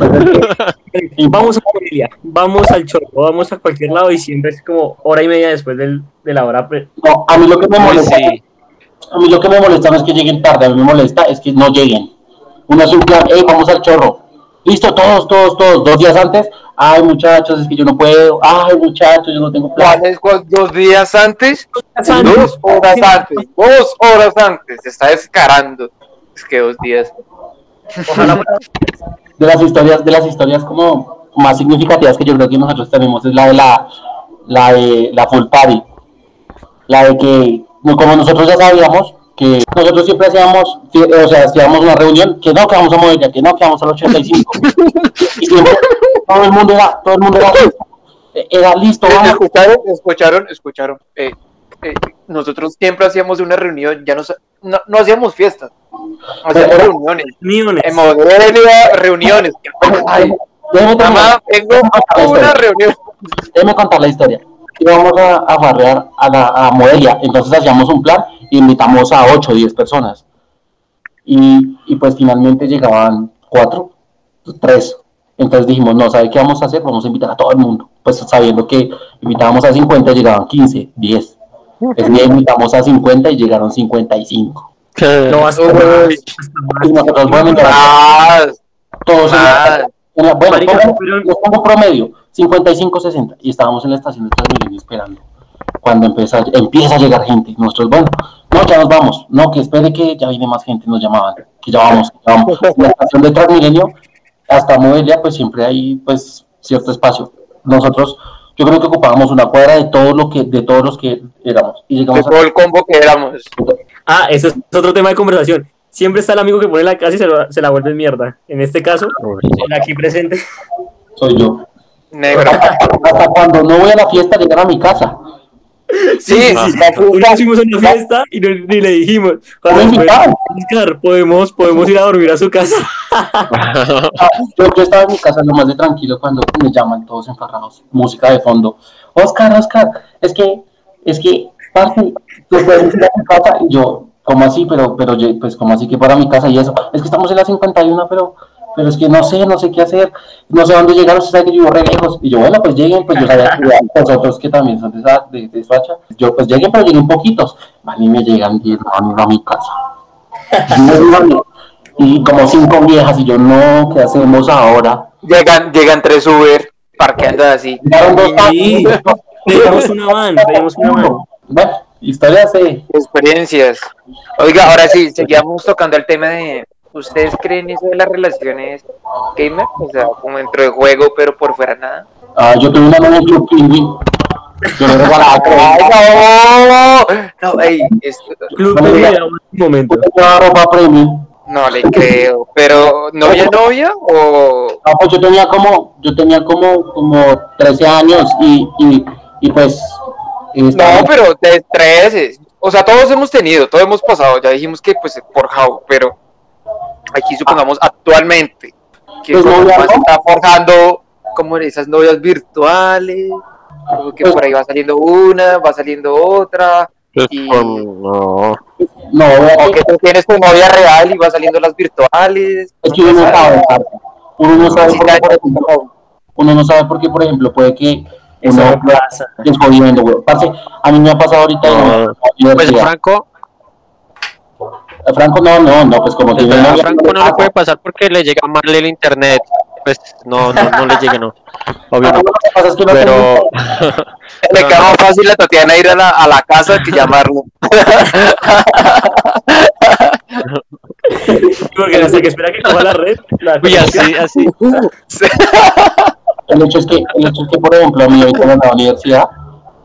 vamos a familia, vamos al chorro, vamos a cualquier lado y siempre es como hora y media después del, de la hora. pre- No, a mí lo que me molesta, sí. a mí lo que me molesta no es que lleguen tarde, a mí me molesta es que no lleguen. Uno es un plan, hey, vamos al chorro. Listo, todos, todos, todos, dos días antes. Ay, muchachos, es que yo no puedo. Ay, muchachos, yo no tengo plan. ¿Cuál es cuál- dos días antes? Dos horas antes, dos horas antes, se está descarando. Es que dos días. Ojalá de las historias, de las historias como más significativas que yo creo que nosotros tenemos es la de la, la de la full party. La de que no- como nosotros ya sabíamos que nosotros siempre hacíamos, o sea, hacíamos una reunión, que no, que vamos a Modelia, que no, que vamos al 85. y siempre todo el mundo era, todo el mundo era listo. Era listo, vamos. ¿Escucharon? ¿Escucharon? ¿Escucharon? Eh, eh, nosotros siempre hacíamos una reunión, ya no, sa- no, no hacíamos fiestas, hacíamos Pero- reuniones. Millones. En Modelia, reuniones. Ay, mamá, tengo una reunión. Déjeme contar la historia. Íbamos a, a farrear a, la, a Modelia, entonces hacíamos un plan y invitamos a 8 o 10 personas. Y, y pues finalmente llegaban 4, 3. Entonces dijimos, no, ¿sabe qué vamos a hacer? Vamos a invitar a todo el mundo. Pues sabiendo que invitábamos a 50, llegaban 15, 10. Ese día invitamos a 50 y llegaron 55. No, hasta Y nosotros, bueno, más, todos en la- bueno, Marica, pongo- pero- les pongo promedio, 55-60. Y estábamos en la estación de Transmilenio esperando. Cuando empieza, empieza a llegar gente, nosotros, bueno, no, ya nos vamos. No, que espere que ya viene más gente, nos llamaban. Que ya vamos, que ya vamos. En la estación de Transmilenio, hasta Modelia, pues siempre hay pues cierto espacio. Nosotros, yo creo que ocupábamos una cuadra de todo lo que, de todos los que éramos. Y De todo el combo que éramos. Ah, eso es otro tema de conversación. Siempre está el amigo que pone la casa y se, lo- se la vuelve mierda. En este caso, el aquí presente. soy yo. Negro. Hasta cuando no voy a la fiesta, llegar a mi casa. Sí, sí, sí, Una fuimos a una fiesta y no- ni le dijimos. Oscar, podemos, podemos ir a dormir a su casa. Yo, yo estaba en mi casa lo más de tranquilo cuando me llaman todos enfarrados, música de fondo. Oscar, Oscar, es que, es que, parce, tú puedes ir a mi casa. Y yo, ¿cómo así? Pero, pero, yo, pues, ¿cómo así que para mi casa y eso? Es que estamos en la 51, pero, pero es que no sé, no sé qué hacer, no sé dónde llegar, usted sabe que yo vivo re lejos. Y yo, bueno, pues lleguen, pues yo sabía que vosotros que también son de, esa- de, de Soacha. Yo, pues lleguen, pero lleguen poquitos. Van y me llegan 10 manos a mi casa. Y como cinco viejas, y yo, no, ¿qué hacemos ahora? Llegan, llegan tres Uber parqueando así. Llegaron dos Sí. taxis. Pedimos una van, pedimos una van. Bueno, historias de... Experiencias. Oiga, ahora sí, seguíamos tocando el tema de. ¿Ustedes creen eso de las relaciones gamer? O sea, como dentro de juego, pero por fuera nada. Ah, yo tuve una novia en Club Penguin. Yo regalaba ¡Ay, no! No, ey, esto- Club No digas. vida, un momento. ropa premium. no le creo. Pero, ¿novia, novia? O. Ah, pues yo tenía como, yo tenía como, como 13 años y, y, y pues... No, pero de 13. O sea, todos hemos tenido, todos hemos pasado. Ya dijimos que, pues, por how, pero aquí supongamos actualmente que Pues, más ¿no? está forjando como esas novias virtuales, como que Pues- por ahí va saliendo una, va saliendo otra, Pues, Y- no. No, o que- tú tienes tu novia real y va saliendo las virtuales. es que uno no sabe, uno no sabe, Sí, por qué, ya- por ejemplo, uno no sabe por qué, por ejemplo, puede que Eso uno no pasa. es jodiendo, güey. Parce, a mí me ha pasado ahorita No. Pues. Franco, Franco, no, no, no, pues como no- Franco no le puede pasar porque le llega mal el internet. Pues no, no, no le llegue, no. Obvio no. Lo que pasa es que no Pero Le queda más fácil a Tatiana ir a la, a la casa que llamarlo. Porque hasta que espera que coja la red. la uy, así, así. El hecho es que, el hecho es que, por ejemplo, a mí ahorita en la universidad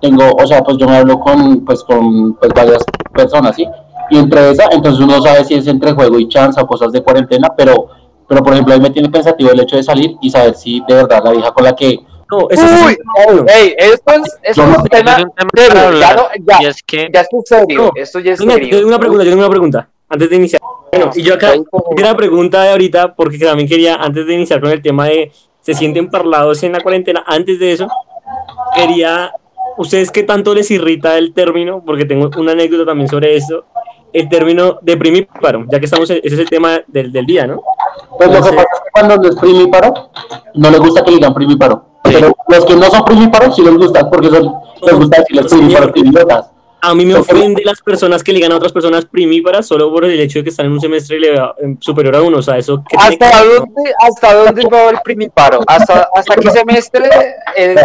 tengo, o sea, pues yo me hablo con, pues, con pues, varias personas, ¿sí? Y entre esa, entonces uno sabe si es entre juego y chance o cosas de cuarentena, pero, pero por ejemplo, a mí me tiene pensativo el hecho de salir y saber si de verdad la vieja con la que... No, eso Uy, es un ey, esto es, esto Yo es no- un tema un tema serio, para ya, no, ya, Y es que ya es serio, No. esto ya es yo serio. tengo una pregunta, yo tengo una pregunta. Antes de iniciar. Bueno, y yo acá tengo una pregunta de ahorita, porque también quería, antes de iniciar con el tema de se sienten parlados en la cuarentena, antes de eso, quería, ¿ustedes qué tanto les irrita el término? Porque tengo una anécdota también sobre esto, el término de primíparo, ya que estamos, en- ese es el tema del, del día, ¿no? Pues lo que Entonces- pasa es que cuando no es primíparo, no le gusta que digan primíparo. Pero los que no son primíparos sí les gusta, porque son, les gusta decirles primíparos idiotas. A mí me ofende las personas que ligan a otras personas primíparas solo por el hecho de que están en un semestre em, superior a uno, o sea, eso... ¿qué tiene que ¿Hasta ver? dónde, ¿Hasta dónde va el primiparo? ¿Hasta, hasta qué semestre el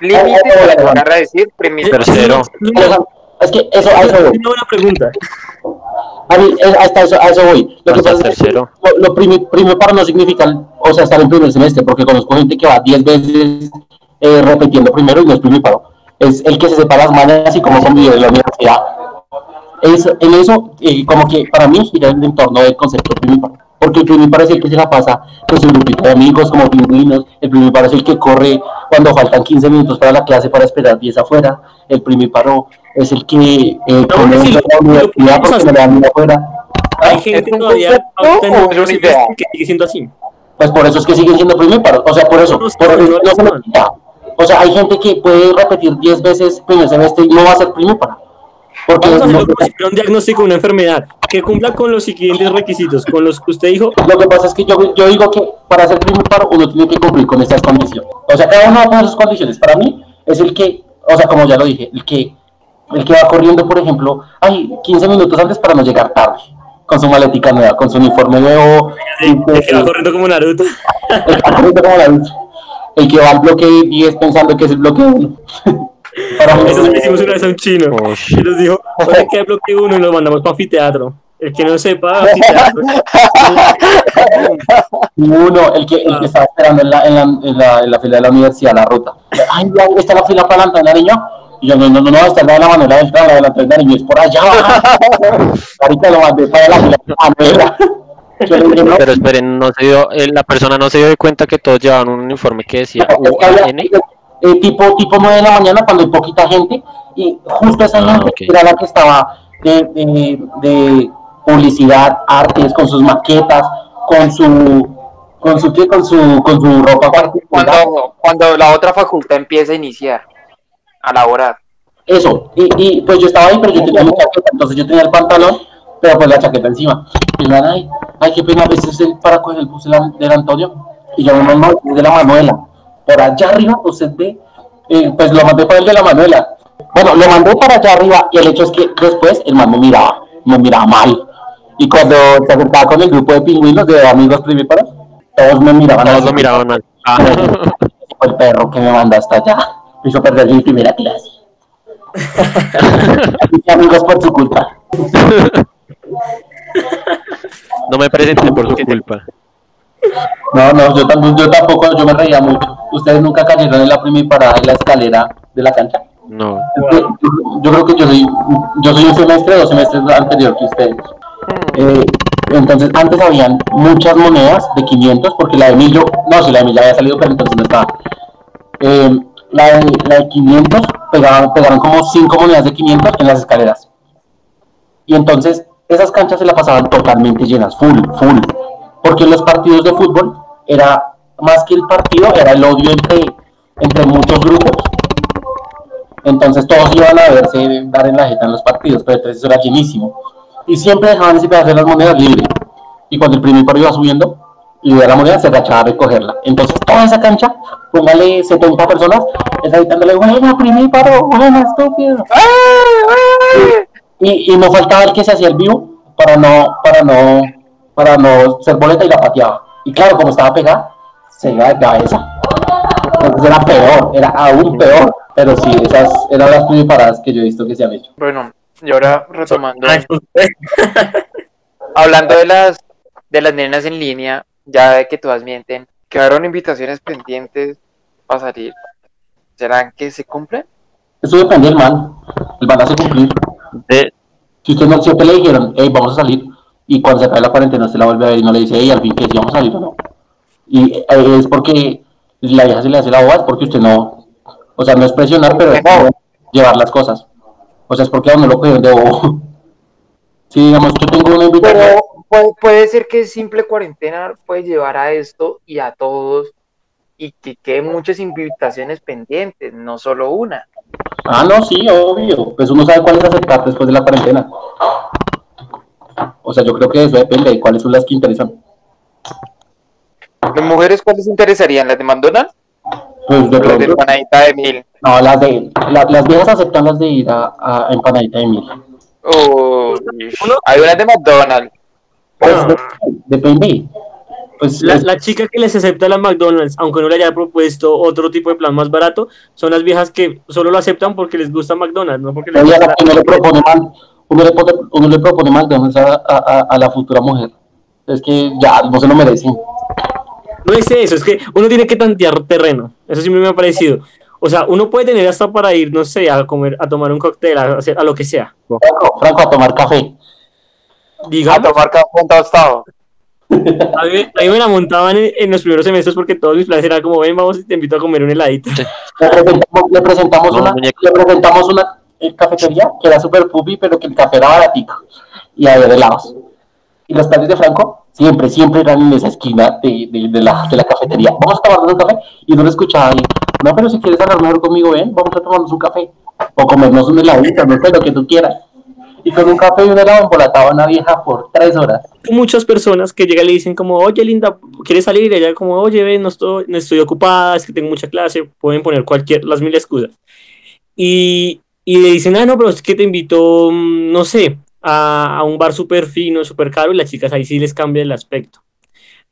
límite para llegar a decir primiparo? Tercero. Es que eso, a eso voy. Una buena pregunta. A mí, es- hasta eso, a eso voy. Lo que pasa es que tercero. lo, lo primi- primíparo no significa, o sea, estar en primer semestre, porque conozco gente que va 10 veces eh, repitiendo primero y no es primíparo. Es el que se sepa las mañas y cómo son vivido en la universidad. eso, en eso, eh, como que para mí gira el entorno del concepto primiparo. Porque el primiparo es el que se la pasa con su grupito de amigos como pingüinos. El primiparo es el que corre cuando faltan 15 minutos para la clase para esperar 10 afuera. El primiparo es el que eh, come sí, en la lo- universidad lo- porque no le dan ni afuera. Hay ¿Es gente todavía en que sigue siendo así. Pues por eso es que siguen siendo primíparos. O sea, por eso. Por eso no, no se no. le quita. O sea, hay gente que puede repetir 10 veces primer semestre y no va a ser primíparo. Porque Vamos a no- como fuera un diagnóstico de una enfermedad que cumpla con los siguientes requisitos, con los que usted dijo. Lo que pasa es que yo, yo digo que para ser primiparo uno tiene que cumplir con estas condiciones. O sea, cada uno va a poner sus condiciones. Para mí es el que, o sea, como ya lo dije, el que, el que va corriendo, por ejemplo, ay, 15 minutos antes para no llegar tarde, con su maletica nueva, con su uniforme nuevo, El que va corriendo como Naruto. el que corre como la luz. El que va al bloque 10 pensando que es el bloque 1. Para mí, Eso se lo hicimos una vez a un chino. Y nos dijo, ¿dónde queda el bloque uno? Y lo mandamos para anfiteatro. El que no sepa, anfiteatro. uno, el que, el que estaba esperando en la, en, la, en, la, en la fila de la universidad, la ruta. Ay, ya, está la fila para adelante, niño. Y yo, no, no, no, no, está la de la Manuela Beltrán, la de la Manuela niño, es por allá. Ahorita lo mandé para la fila de la Manuela. Pero esperen, no se dio, eh, la persona no se dio cuenta que todos llevaban un uniforme que decía UAN. eh, tipo, tipo 9 de la mañana cuando hay poquita gente y justo esa Ah, gente era la que estaba de, de- de publicidad, artes, con sus maquetas, con su con su ¿qué? con su con su ropa particular. Cuando, cuando la otra facultad empieza a iniciar, a laborar. Eso, y, y pues yo estaba ahí, pero yo tenía mi chaqueta, entonces yo tenía el pantalón, pero pues la chaqueta encima. Y me van, ay, ay, qué pena, este es el para coger el bus del, del Antonio. Y yo, no, es de la Manuela. Por allá arriba, usted ve, eh, pues lo mandé para el de la Manuela. Bueno, lo mandé para allá arriba, y el hecho es que después el man me miraba, me miraba mal. Y cuando se acercaba con el grupo de pingüinos de amigos primíparos, todos me miraban Todos lo miraban mal. Ah, El perro que me manda hasta allá. Me hizo perder mi primera clase. Amigos por su culpa. no me presenté por su culpa. No, no, yo, tampoco, yo tampoco, yo me reía mucho. ¿Ustedes nunca cayeron en la primera en la escalera de la cancha? No. Yo, yo creo que yo soy, yo soy un semestre, dos semestres anterior que ustedes. Eh, entonces, antes habían muchas monedas de 500, porque la de Emilio, no, si la de Emilio había salido, pero entonces no estaba. Eh, la, de, la de 500, pegaban, pegaron como 5 monedas de 500 en las escaleras. Y entonces, esas canchas se la pasaban totalmente llenas, full, full. Porque en los partidos de fútbol, era más que el partido, era el odio entre, entre muchos grupos. Entonces todos iban a verse dar en la jeta en los partidos, pero entonces eso era llenísimo. Y siempre dejaban ese pedazo de las monedas libre. Y cuando el primer paro iba subiendo y veía la moneda, se agachaba a recogerla. Entonces toda esa cancha, póngale 70 personas, está gritándole, buena, primer paro, buena, estúpido. Y, y no faltaba el que se hacía el vivo para no, para no, para no ser boleta y la pateaba. Y claro, como estaba pegada, se iba de cabeza. Entonces era peor, era aún peor. Pero sí, esas eran las primiparadas que yo he visto que se han hecho. Bueno, y ahora retomando, Ay, usted. hablando de las de las nenas en línea, ya de que todas mienten, quedaron invitaciones pendientes para salir. ¿Serán que se cumplen? Eso depende del man. El man hace cumplir. De- Si usted no, si a usted le dijeron, hey, vamos a salir, y cuando se acabe la cuarentena usted la vuelve a ver y no le dice, hey, al fin que si vamos a salir o no. Y eh, es porque la vieja se le hace la boba, es porque usted no, o sea, no es presionar, pero es llevar las cosas. O sea, es porque a uno lo cogieron de bobo. Si digamos, yo tengo una invitación, Pero puede, puede ser que simple cuarentena puede llevar a esto y a todos y que queden muchas invitaciones pendientes, no solo una. Ah, no, sí, obvio, pues uno sabe cuál es aceptar después de la cuarentena. O sea, yo creo que eso depende de cuáles son las que interesan. ¿Las mujeres cuáles interesarían? ¿Las de McDonald's Pues yo las de empanadita de mil? no, las de, la- las viejas aceptan las de ir a, a empanadita de mil. Uy, hay unas de McDonald's. Pues, de- depende. Pues La, es- la chica que les acepta la McDonald's, aunque no le haya propuesto otro tipo de plan más barato, son las viejas que solo lo aceptan porque les gusta McDonald's, no porque les gusta uno le propone mal, uno le pone, uno le propone McDonald's a, a, a- a la futura mujer. Es que ya no se lo merecen. No es eso, es que uno tiene que tantear terreno. Eso siempre me ha parecido. o sea, uno puede tener hasta para ir, no sé, a comer, a tomar un cóctel, a, hacer- a lo que sea. Franco, Franco, a tomar café. A Digamos, tomar café un tostado. A mí, a mí me la montaban en, en los primeros semestres porque todos mis planes eran como, ven, vamos y te invito a comer un heladito. Le presentamos, le presentamos No, una, le presentamos una eh, cafetería que era súper pupi, pero que el café era baratico. Y había helados. Y los planes de Franco siempre, siempre eran en esa esquina de, de, de la, de la cafetería. Vamos a tomarnos un café. Y no lo escuchaba ahí. No, pero si quieres hablar mejor conmigo, ven, vamos a tomarnos un café. O comernos un heladito, no sé, lo que tú quieras. Y con un café y un helado embolataba a una vieja por tres horas. Muchas personas que llegan y le dicen como, oye, linda, ¿quieres salir? Y ella como, oye, ven, no estoy, no estoy ocupada, es que tengo mucha clase, pueden poner cualquier, las mil excusas. Y, y le dicen, ah, no, pero es que te invito, mm, no sé, a, a un bar súper fino, súper caro, y las chicas ahí sí les cambia el aspecto.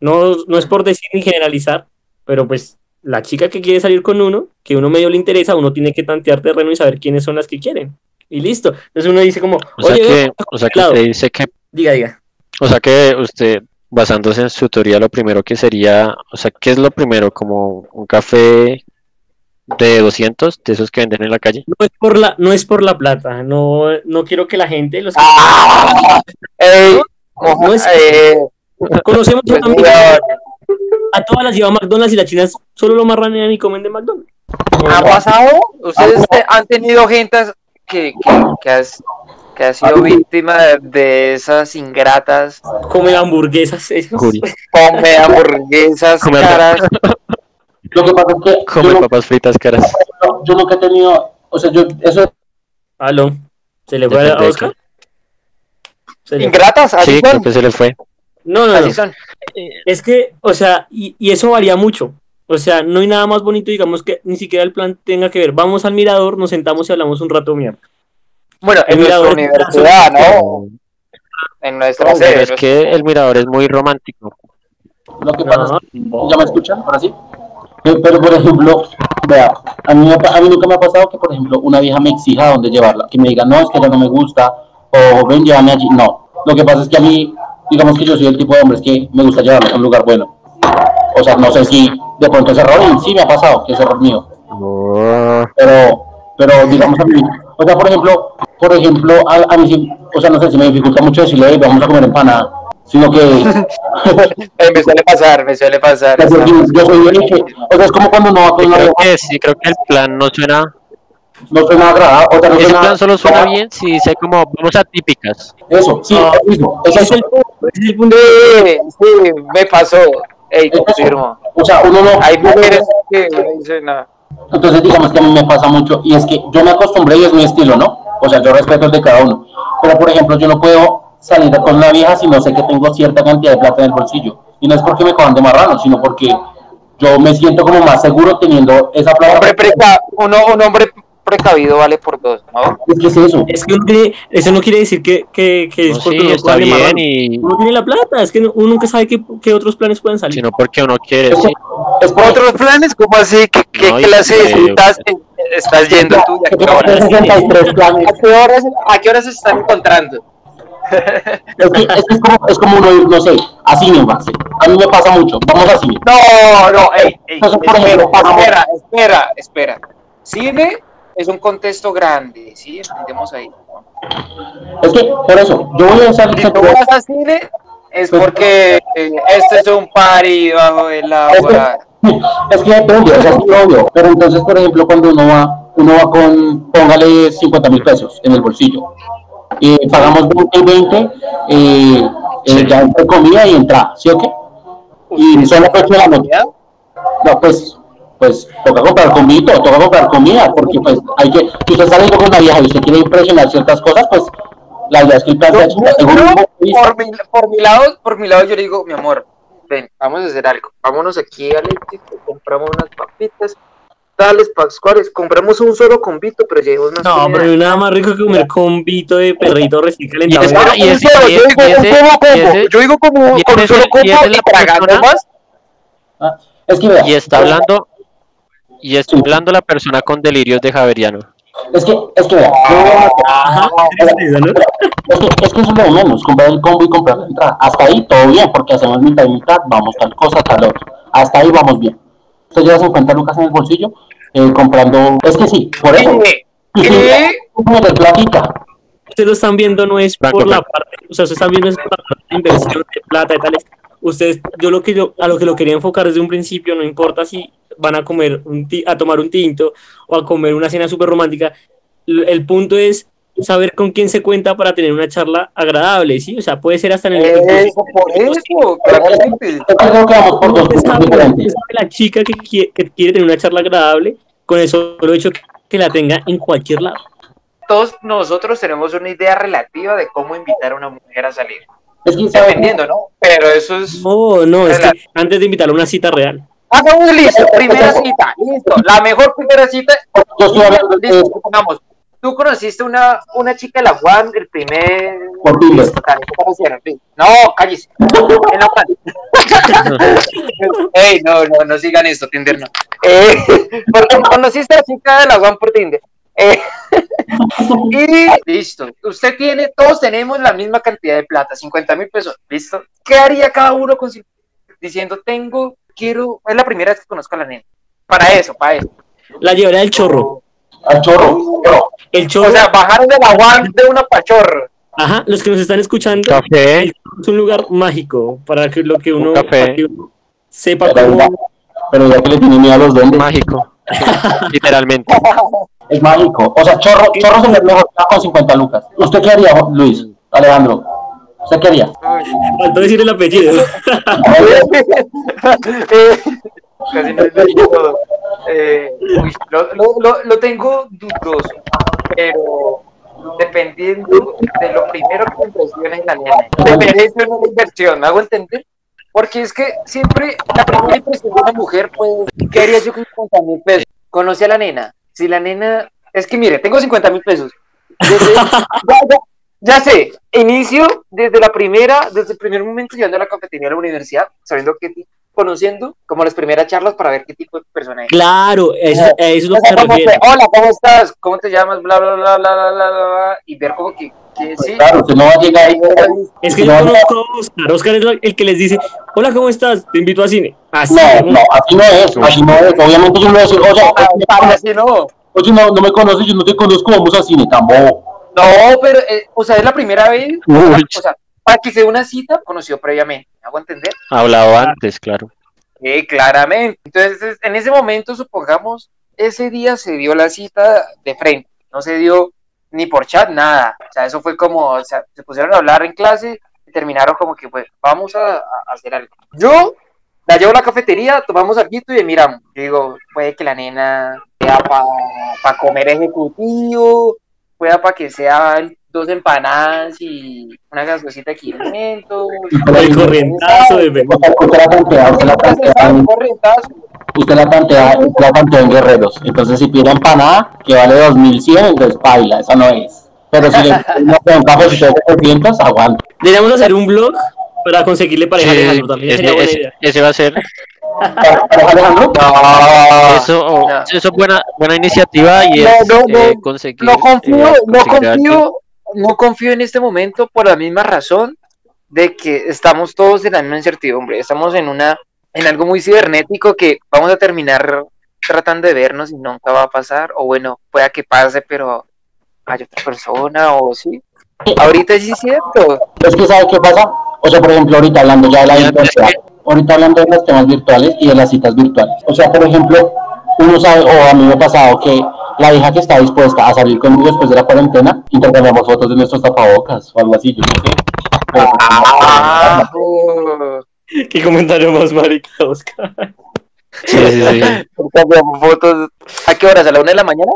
No, no es por decir ni generalizar, pero pues la chica que quiere salir con uno, que uno medio le interesa, uno tiene que tantear terreno y saber quiénes son las que quieren. Y listo. Entonces uno dice como, O sea oye, que, o sea que helado". usted dice que, diga, diga. o sea que usted, basándose en su teoría, lo primero que sería, o sea, ¿qué es lo primero? Como un café de 200, de esos que venden en la calle. No es por la, no es por la plata, no, no quiero que la gente, los ¡Ah! ¡Ey! No es- eh, conocemos a pues, mira, a todas las lleva a McDonald's y las chinas solo lo marranean y comen de McDonald's. ¿Ha pasado? ¿Ustedes te- han tenido gente que, que, que, has- que ha sido víctima de, de esas ingratas? Comen hamburguesas. Curi. Come hamburguesas Come caras. Lo que pasa es que Come yo, papas fritas caras. yo nunca he tenido, o sea, yo, eso Aló, ¿se le fue a Oscar? Se le- Ingratas, así Sí, creo son. que se le fue. No, no, no. Así son. Es que, o sea, y, y eso varía mucho. O sea, no hay nada más bonito, digamos, que ni siquiera el plan tenga que ver. Vamos al mirador, nos sentamos y hablamos un rato mierda. Bueno, en El nuestra mirador- universidad, ¿no? En nuestra sede. es que el mirador es muy romántico. lo que pasa es No, ¿Ya me escuchan? Ahora sí. Pero, por ejemplo, vea, a mí, a mí nunca me ha pasado que, por ejemplo, una vieja me exija dónde llevarla. Que me diga, no, es que ella no me gusta, o ven, llévame allí. No. Lo que pasa es que a mí, digamos que yo soy el tipo de hombres que me gusta llevarla a un lugar bueno. O sea, no sé si de pronto es error, y sí me ha pasado, que es error mío. Pero, pero digamos a mí, o sea, por ejemplo, por ejemplo, a, a mí o sea, no sé si me dificulta mucho decirle, "Hey, vamos a comer empanada, sino que Eh, me suele pasar, me suele pasar. yo, yo soy el que, o sea, es como cuando no va con una creo que sí, creo que el plan no suena. no suena agradable, o sea, no Ese suena, plan solo suena bien si dice como vamos a típicas. Eso, sí, No. es mismo, es es eso, el punto, es el punto. Sí, sí, me pasó. Ey, confirmo. O sea, uno no, Hay mujeres que uno dice, no. Entonces, digamos que a mí me pasa mucho, y es que yo me acostumbré y es mi estilo, ¿no? O sea, yo respeto el de cada uno. Pero, por ejemplo, yo no puedo salir con una vieja si no sé que tengo cierta cantidad de plata en el bolsillo. Y no es porque me cojan de marrano, sino porque yo me siento como más seguro teniendo esa plata. Hombre preca- uno, un hombre precavido vale por dos, ¿no? Es eso. Es que uno tiene- eso no quiere decir que, que, que es porque sí, uno está bien y Uno tiene la plata, es que no- uno nunca sabe qué, qué otros planes pueden salir. sino porque uno quiere, Es, sí. es por ¿Otros planes? ¿Cómo así? ¿Qué, qué No, y clase de eh, estás yendo ¿A qué horas? 63 planes. ¿A qué horas, a qué horas se están encontrando? Es que, es, que es como, es como uno ir, no sé, a cine, Max. A mí me pasa mucho. Vamos a cine. No, no, ey, ey, Entonces, espera, ejemplo, espera, espera, espera. Cine es un contexto grande, ¿sí? Entendemos ahí. Es que, por eso, yo voy a salir Si tú vas a cine es porque eh, este es un party bajo el agua. Es que depende, o sea, es obvio. Pero entonces, por ejemplo, cuando uno va, uno va con, póngale 50 mil pesos en el bolsillo. Y pagamos 20 y 20, eh, eh, Sí. ya entre comida y entrada, ¿sí o qué? Y son las 8 de la noche. No, pues, pues, toca comprar comida, toca comprar comida, porque pues hay que, si usted está con una vieja y usted quiere impresionar ciertas cosas, pues, la idea es que el plan sea por, mi, por mi lado, por mi lado yo le digo, mi amor, ven, vamos a hacer algo. Vámonos aquí al éxito, compramos unas papitas, tales pascuales, compramos un solo convito, pero llevamos más No, comida. pero hay nada más rico que comer con vito de perrito recién calentado. Y es- yo digo y un ese- solo y combo, ese- yo digo como con un solo combo y tragando más. Ah, Es que Y está hablando y está hablando la persona con delirios de Javeriano. es que, es que. Es que, es que eso es lo de menos, comprar el combo y comprar la entrada. Hasta ahí todo bien, porque hacemos mitad y mitad, vamos tal cosa, tal otro. Hasta ahí vamos bien. Usted lleva 50 lucas en el bolsillo, eh, comprando. Es que sí, por eso. ¿Qué? Platica. Ustedes lo están viendo no es por la parte, o sea, ustedes están viendo es por la parte de inversión de plata y tales. Ustedes, yo lo que yo, a lo que lo quería enfocar desde un principio, no importa si van a comer un a tomar un tinto o a comer una cena súper romántica, l- el punto es saber con quién se cuenta para tener una charla agradable, ¿sí? O sea, puede ser hasta en el... Eso, por eso, claramente. Sabe, sabe la chica que quiere, que quiere tener una charla agradable con el solo hecho que la tenga en cualquier lado. Todos nosotros tenemos una idea relativa de cómo invitar a una mujer a salir. Es que. Dependiendo, ¿no? Pero eso es. No, no, es que antes de invitarla a una cita real. Hagamos listo, primera cita, listo. La mejor primera cita, Yo estoy hablando de listo, supongamos. Tú conociste una, una chica de la UAM, el primer. Por. Listo. No, cállese. En la UAM. Ey, no, no, no sigan esto, Tinder no. Eh, porque conociste a la chica de la UAM por Tinder. Eh, y listo. Usted tiene, todos tenemos la misma cantidad de plata, 50 mil pesos. ¿Listo? ¿Qué haría cada uno con diciendo, tengo, quiero, es la primera vez que conozco a la nena? Para eso, para eso. La llevará el chorro. Al chorro. El chorro, O sea, bajaron de la UAM de una pachorra. ajá, los que nos están escuchando, Café. el chorro es un lugar mágico para que lo que uno, Un café. para que uno sepa Pero, cómo. pero ya que le tiene miedo a los duendes, Mágico. Literalmente. es mágico. O sea, chorro, chorro se ve mejor con 50 lucas. ¿Usted qué haría, Luis? Alejandro. ¿Usted qué haría? Faltó decir el apellido. Eh, Casi no entendí todo. Eh, uy, lo, lo, lo, lo tengo dudoso, pero dependiendo de lo primero que me impresiona en la nena, te merece una inversión, ¿me hago entender? Porque es que siempre la primera impresión de una mujer, pues, ¿qué haría yo con 50 mil pesos? Conocí a la nena. Si la nena, es que mire, tengo 50 mil pesos. Desde- ya, sé, inicio desde la primera, desde el primer momento llegando a la cafetería de la universidad, sabiendo qué tipo, conociendo como las primeras charlas para ver qué tipo de persona es. Claro, eso, eso es lo O que se que, refiere. hola, ¿cómo estás? ¿Cómo te llamas? Bla, bla, bla, bla, bla, bla, bla, y ver como que, que sí. Claro, usted no va a llegar ahí. Es que yo conozco a Oscar. Oscar es el que les dice, hola, ¿cómo estás? Te invito a cine. Así. No, no, así no es, así no es. Obviamente yo no voy a decir, oye, Ah, para, así no. oye, no, no me conoces, yo no te conozco, vamos a cine, tampoco. No, pero, eh, o sea, es la primera vez, Uy, o sea, para que sea una cita, conoció previamente, ¿me hago entender? hablado antes, claro. Sí, claramente. Entonces, en ese momento, supongamos, ese día se dio la cita de frente, no se dio ni por chat, nada. O sea, eso fue como, o sea, se pusieron a hablar en clase y terminaron como que, pues, vamos a, a hacer algo. Yo la llevo a la cafetería, tomamos algo y miramos. Yo digo, puede que la nena sea para comer ejecutivo, pueda para que sean dos empanadas y una gaseosita de 500. El corrientazo de. Usted la tantea, usted la corrientazo. usted la tantea en guerreros. Entonces, si pide empanada, que vale 2100, entonces baila, esa no es. Pero si le un cafecito de 700, aguanta. Deberíamos hacer un blog para conseguirle pareja a Sí, Alejandro también. ese, Sería buena ese- idea. ese va a ser. No, Eso, oh, no. eso es buena, buena iniciativa y No, es no, no. eh, conseguir. no confío, eh, no confío, no confío en este momento por la misma razón de que estamos todos en la misma incertidumbre, estamos en una, en algo muy cibernético que vamos a terminar tratando de vernos y nunca va a pasar, o bueno, pueda que pase, pero hay otra persona, o sí. Ahorita sí es cierto. Es que, ¿sabe qué pasa? O sea, por ejemplo, ahorita hablando ya de la es ahorita hablando de los temas virtuales y de las citas virtuales. O sea, por ejemplo, uno sabe, o a mí me ha pasado que la hija que está dispuesta a salir conmigo después de la cuarentena, intercambiamos fotos de nuestros tapabocas o algo así, yo no sé. Pero, Ah. Qué comentario más marica, Oscar. Sí, sí, sí. Cambiamos fotos. ¿A qué horas? ¿A la una de la mañana?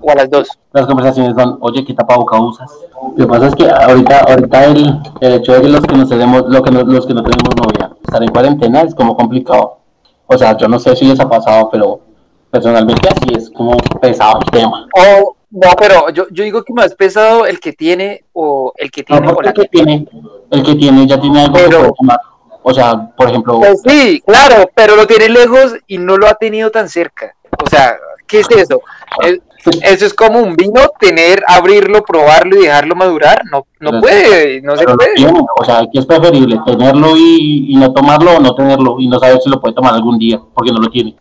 ¿O a las dos? las conversaciones van, oye, ¿qué tapaboca usas? Lo que pasa es que ahorita, ahorita el, el hecho de que los que no tenemos, lo que no- los que no tenemos novia, estar en cuarentena es como complicado. O sea, yo no sé si les ha pasado, pero personalmente así es como pesado el tema. Oh, no, pero yo, yo digo que más pesado el que tiene o el que No, tiene o la el que tiene, el que tiene ya tiene algo Pero- tomar. O sea, por ejemplo, Pues sí, claro, pero lo tiene lejos y no lo ha tenido tan cerca. O sea, ¿qué es eso? Eso es como un vino, tener, abrirlo, probarlo y dejarlo madurar. No, no Pero- puede, no se puede. tiene, o sea, ¿qué es preferible? ¿Tenerlo y, y no tomarlo o no tenerlo y no saber si lo puede tomar algún día porque no lo tiene?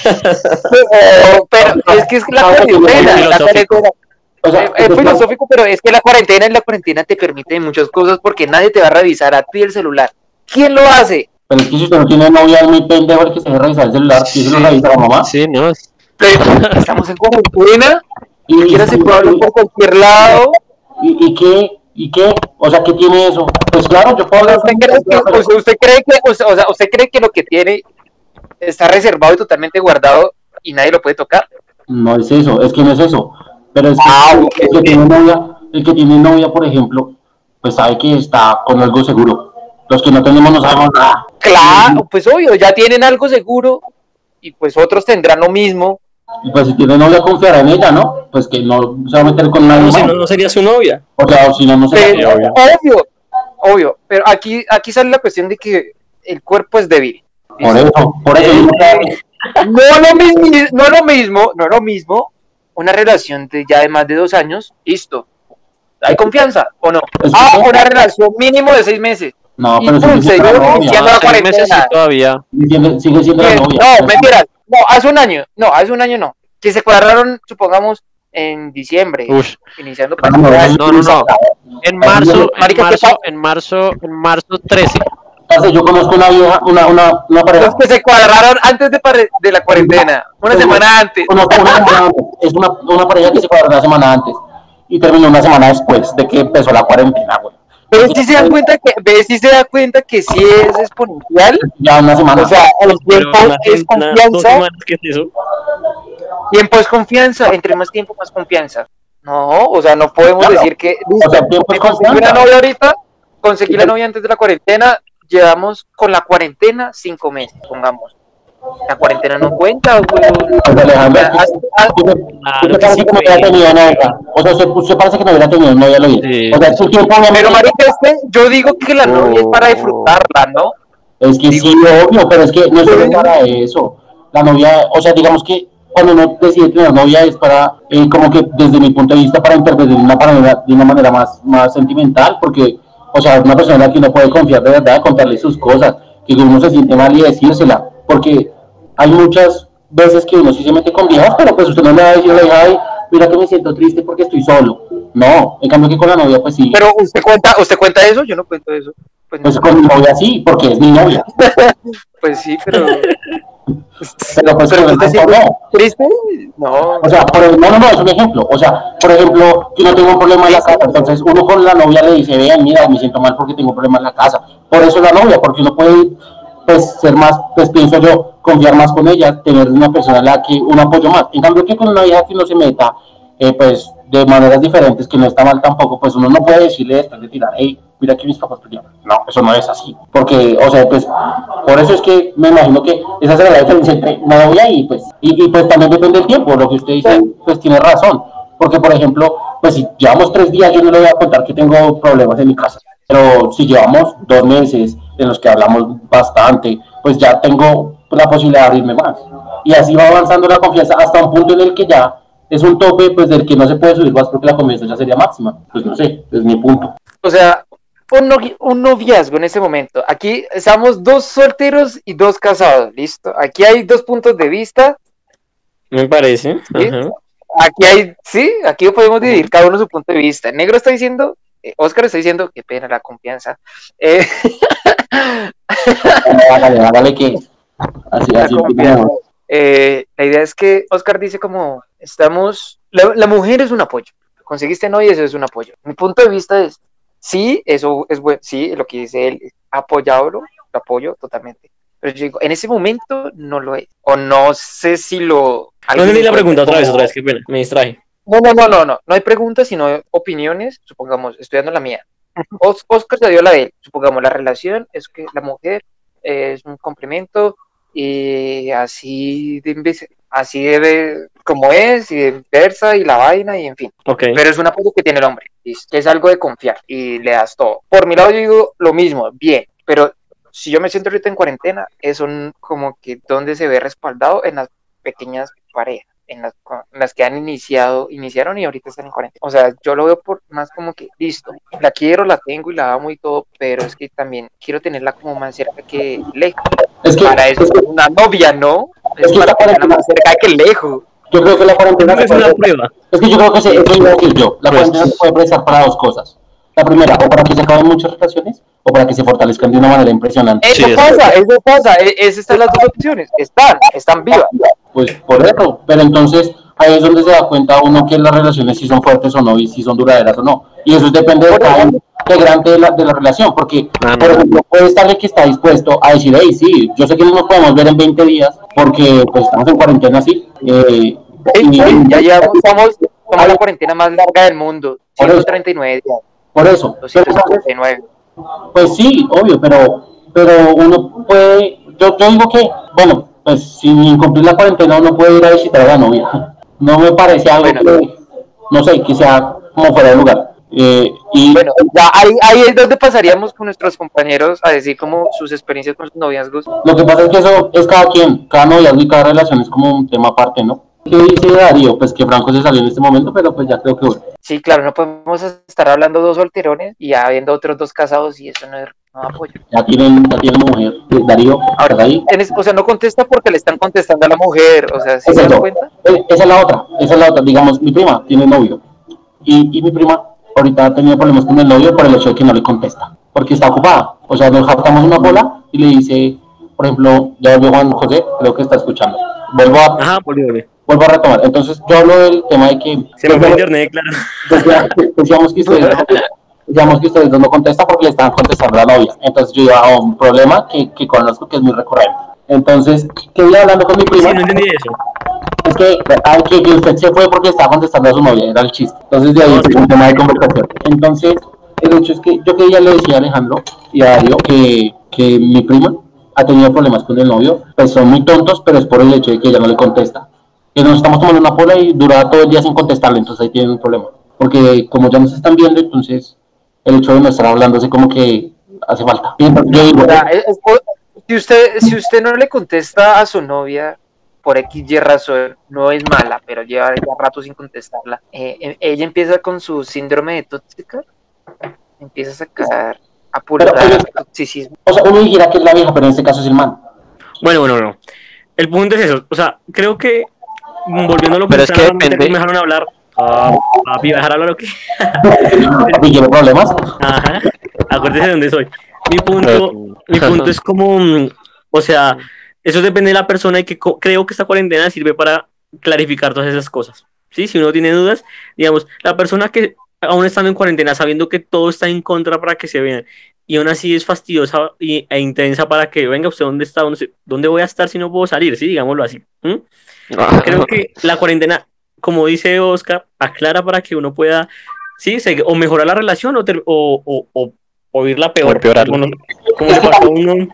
Pero, pero es que es la que cuarentena, la cuarentena. O sea, Eh, Es filosófico, pero es que la cuarentena en la cuarentena te permite muchas cosas porque nadie te va a revisar a ti el celular. ¿Quién lo hace? Pero es que si usted no tiene novia, es muy pendejo el que se deja revisar el celular. Si se lo revisa la mamá. Sí, no. Estamos en cuarentena, Y, puede hablar por cualquier lado. ¿Y, y qué? ¿Y qué? O sea, ¿qué tiene eso? Pues claro, yo puedo ¿Usted cree que, usted, usted cree que, o sea, usted cree que lo que tiene está reservado y totalmente guardado y nadie lo puede tocar? No es eso, es que no es eso. Pero es que Ah, el, ok, que ok. tiene novia, el que tiene novia, por ejemplo, pues sabe que está con algo seguro. Los que no tenemos no sabemos nada. Claro, pues obvio, ya tienen algo seguro y pues otros tendrán lo mismo. Y pues si tiene novia, confiará en ella, ¿no? Pues que no se va a meter con nadie No, si más. no, no sería su novia. O sea, o si no, no se Pero, obvio. obvio, obvio, pero aquí, aquí sale la cuestión de que el cuerpo es débil. Por eso, por eso. No lo mismo, no lo mismo, no lo mismo, una relación de ya de más de dos años, listo. ¿Hay confianza o no? Es Ah, una relación mínimo de seis meses. No, Y pero sigue pum, se siendo la novia. cuarentena. todavía. Sigue, sigue siendo la novia. No, mentira. No, hace un año. No, hace un año no. Que se cuadraron, supongamos, en diciembre, iniciando no, para No, no, no. En marzo, en Marica, ¿qué marzo, en marzo, en marzo 13. Parce, Yo conozco una vieja, una, una, una pareja. Los que se cuadraron antes de, pare- de la cuarentena, una semana antes. Conozco una semana antes. Es una, una pareja que se cuadró una semana antes. Y terminó una semana después de que empezó la cuarentena, güey. ¿Ves si se dan cuenta que, ves si se da cuenta que sí es exponencial? Ya una semana. O sea, el tiempo es confianza. semanas, ¿qué es eso? Tiempo es confianza. Entre más tiempo, más confianza. No, o sea, no podemos Claro. decir que. O sea, tiempo es conseguí una novia ahorita, conseguí la novia antes de la cuarentena, llevamos con la cuarentena cinco meses, pongamos. La cuarentena no cuenta. Pues, Alejandro, Claro parece que no hubiera tenido novia. O sea, usted, usted parece que no hubiera tenido novia, lo Sí. O sea, su tiempo obviamente- Pero marica, es que yo digo que la novia es para disfrutarla, ¿no? Es que sí, obvio, pero es que no es solo para eso. La novia, o sea, digamos que cuando uno decide tener novia es para, eh, como que desde mi punto de vista, para interpretar de una manera, de una manera más, más sentimental, porque, o sea, una persona a la que uno puede confiar de verdad, contarle sus cosas, que uno se siente mal y decírsela, porque hay muchas veces que uno sí se mete con viejas, pero pues usted no le va a decir, "Oiga, ay, mira que me siento triste porque estoy solo. No, en cambio que con la novia, pues sí. Pero usted cuenta, usted cuenta eso, yo no cuento eso. Pues, Pues con mi novia sí, porque es mi novia. pues sí, pero Pero pues Pero resto sientes- no. triste, no. O sea, por el- no, no, no, es un ejemplo. O sea, por ejemplo, yo no tengo un problema en la casa, entonces uno con la novia le dice, vean, mira, me siento mal porque tengo un problema en la casa. Por eso la novia, porque uno puede, pues, ser más, pues, pienso yo, confiar más con ella, tener una persona a la que un apoyo más. En cambio, que con una vieja que uno se meta, eh, pues, de maneras diferentes, que no está mal tampoco, pues uno no puede decirle después de tirar, hey, mira que mis papás pelearon. No, eso no es así. Porque, o sea, pues, por eso es que me imagino que esa será la diferencia entre novia y, pues, y, y, pues también depende del tiempo. Lo que usted dice, pues, tiene razón. Porque, por ejemplo, pues, si llevamos tres días, yo no le voy a contar que tengo problemas en mi casa. Pero si llevamos dos meses en los que hablamos bastante, pues ya tengo la posibilidad de abrirme más. Y así va avanzando la confianza hasta un punto en el que ya es un tope, pues, del que no se puede subir más porque la confianza ya sería máxima. Pues no sé, es mi punto. O sea, un, novi- un noviazgo en ese momento. Aquí estamos dos solteros y dos casados, listo. Aquí hay dos puntos de vista. Me parece. Aquí hay, sí, aquí podemos dividir cada uno su punto de vista. Negro está diciendo, eh, Oscar está diciendo, qué pena la confianza. Eh, Hágale, hágale que. Así, la así. confianza. Eh, la idea es que Oscar dice como estamos, la, la mujer es un apoyo. Conseguiste novia, eso es un apoyo. Mi punto de vista es, sí, eso es bueno, sí, lo que dice él, apoyarlo, lo apoyo totalmente. Pero yo digo, en ese momento no lo es. O no sé si lo... No entendí la pregunta otra vez, como- otra vez, qué pena, me distraje. No, no, no, no, no. No hay preguntas, sino opiniones. Supongamos, estoy dando la mía. Os- Oscar te dio la de él. Supongamos, la relación es que la mujer es un complemento y así de así debe, como es, y versa y la vaina, y en fin. Ok. Pero es un apoyo que tiene el hombre, es, que es algo de confiar y le das todo. Por mi lado, yo digo lo mismo, bien, pero si yo me siento ahorita en cuarentena, es un, como que donde se ve respaldado en las pequeñas parejas. En las, en las que han iniciado, iniciaron y ahorita están en cuarentena. O sea, yo lo veo por más como que, listo, la quiero, la tengo y la amo y todo, pero es que también quiero tenerla como más cerca que lejos. Es que, Para eso es que es una novia, ¿no? Es Es que para la tenerla más cerca que lejos. yo creo que la cuarentena Es se una prueba. Es que yo creo que se, eso iba a decir yo. La Pues- cuarentena se puede prestar para dos cosas. La primera, o para que se acaben muchas relaciones, o para que se fortalezcan de una manera impresionante. Eso Sí, pasa, eso pasa. e- Esas están las dos opciones. Están, están vivas. Pues por eso. Pero entonces ahí es donde se da cuenta uno que las relaciones si son fuertes o no y si son duraderas o no. Y eso depende de cada integrante de la, de la relación. Porque, por ejemplo, puede estar el que está dispuesto a decir, hey, sí, yo sé que no nos podemos ver en 20 días porque pues estamos en cuarentena así. Eh, y- Ya llevamos, somos, somos la cuarentena más larga del mundo. Por eso. 139 días, por eso. Pero, entonces, 259. Pues sí, obvio, pero, pero uno puede, yo, yo digo que, bueno, pues sin incumplir la cuarentena uno puede ir a visitar a la novia. No me parece algo Bueno. que, no sé, que sea como fuera de lugar. Eh, y Bueno, ya ahí, ahí es donde pasaríamos con nuestros compañeros a decir como sus experiencias con sus noviazgos. lo que pasa es que eso es cada quien, cada noviazgo y cada relación es como un tema aparte, ¿no? ¿Qué dice Darío? Pues que Franco se salió en este momento, pero pues ya creo que. Sí, claro, no podemos estar hablando dos solterones y habiendo otros dos casados y eso no, es- no ya tienen, ya tienen mujer. Eh, Darío, ¿estás ahí? O sea, no contesta porque le están contestando a la mujer, o sea, ¿sí se dan cuenta? Eh, Esa es la otra, esa es la otra. Digamos, mi prima tiene novio. Y, y mi prima ahorita ha tenido problemas con el novio por el hecho de que no le contesta. Porque está ocupada. O sea, nos japtamos una bola y le dice, por ejemplo, ya volvió Juan José, creo que está escuchando. Vuelvo a, Ajá, vuelvo a retomar. Entonces, yo hablo del tema de que Se me fue internet, claro. decía- decíamos que ustedes decíamos que ustedes no contestan porque le estaban contestando a la novia. Entonces yo iba a un problema que, que conozco que es muy recurrente. Entonces, que iba hablando con mi Sí, prima. no entendí eso. Es que, que, que usted se fue porque estaba contestando a su novia, era el chiste. Entonces de ahí No, es un tema de conversación. Entonces, el hecho es que yo que ya le decía a Alejandro y a Darío que, que mi prima ha tenido problemas con el novio, pues son muy tontos, pero es por el hecho de que ella no le contesta. Que nos estamos tomando una pola y dura todo el día sin contestarle, entonces ahí tienen un problema. Porque como ya nos están viendo, entonces el hecho de no estar hablándose como que hace falta. Yo digo, si, usted, si usted no le contesta a su novia por X y razón, no es mala, pero lleva ya rato sin contestarla, eh, eh, ella empieza con su síndrome de tóxica, empieza a sacar a oye, toxicismo. o sea, uno dijera que es la vieja, pero en este caso es el man. Bueno, bueno, no. El punto es eso. O sea, creo que mm, volviendo a lo que Pero es que depende- me dejaron hablar. Ah, papi, dejar hablar o qué? ¿Y tiene problemas? Ajá. Acuérdese de dónde soy. Mi punto, mi punto es como, mm, o sea, eso depende de la persona y que creo que esta cuarentena sirve para clarificar todas esas cosas. ¿Sí? Si uno tiene dudas, digamos, la persona que aún estando en cuarentena, sabiendo que todo está en contra para que se vean, y aún así es fastidiosa y, e intensa para que venga usted dónde está, dónde, dónde voy a estar si no puedo salir, sí, digámoslo así. ¿m? Ah, Creo que la cuarentena, como dice Oscar, aclara para que uno pueda, sí, se- o mejorar la relación o, ter- o, o, o, o irla peor. O empeorarla. Como, le pasó a uno,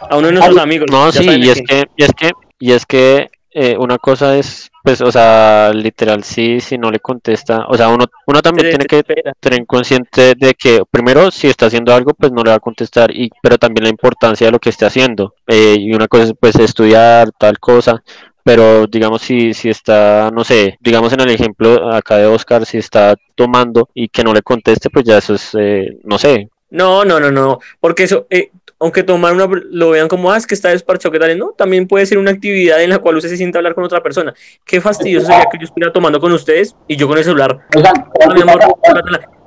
a uno de nuestros amigos. No, sí, y es que, y es que, y es que eh, una cosa es, pues, o sea, literal, sí, si no le contesta, o sea, uno, uno también Se tiene que tener consciente de que, primero, si está haciendo algo, pues no le va a contestar, y, pero también la importancia de lo que esté haciendo. Eh, y una cosa es, pues, estudiar tal cosa, pero digamos, si, si está, no sé, digamos en el ejemplo acá de Oscar, si está tomando y que no le conteste, pues ya eso es, eh, no sé, No, no, no, no, porque eso, eh, aunque tomar una, lo vean como, ah, es que está desparchado, ¿qué tal? No, también puede ser una actividad en la cual usted se sienta a hablar con otra persona. Qué fastidioso sería que yo estuviera tomando con ustedes y yo con el celular. Amor,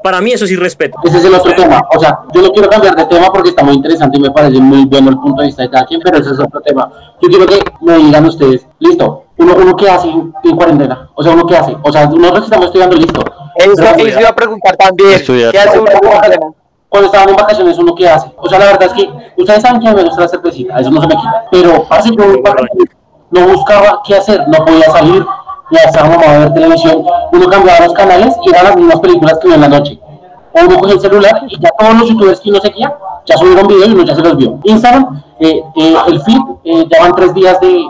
para mí eso sí respeto. ese es el otro tema. O sea, yo no quiero cambiar de tema porque está muy interesante y me parece muy bueno el punto de vista de cada quien, pero ese es otro tema. Yo quiero que me digan ustedes, listo, uno, uno qué hace en, en cuarentena, o sea, uno qué hace, o sea, nosotros estamos estudiando, listo. Eso, eso iba a preguntar también. Estudiar. ¿Qué hace uno en cuarentena? Cuando estaban en vacaciones, uno qué hace. O sea, la verdad es que ustedes saben que me gusta la cervecita, eso no se me quita. Pero hace yo no buscaba qué hacer, no podía salir, ya estaba mamado a ver televisión. Uno cambiaba los canales y eran las mismas películas que en la noche. Uno cogía el celular y ya todos los youtubers que uno seguía ya subieron videos y uno ya se los vio. Instagram, eh, eh, el feed, eh, ya van tres días de,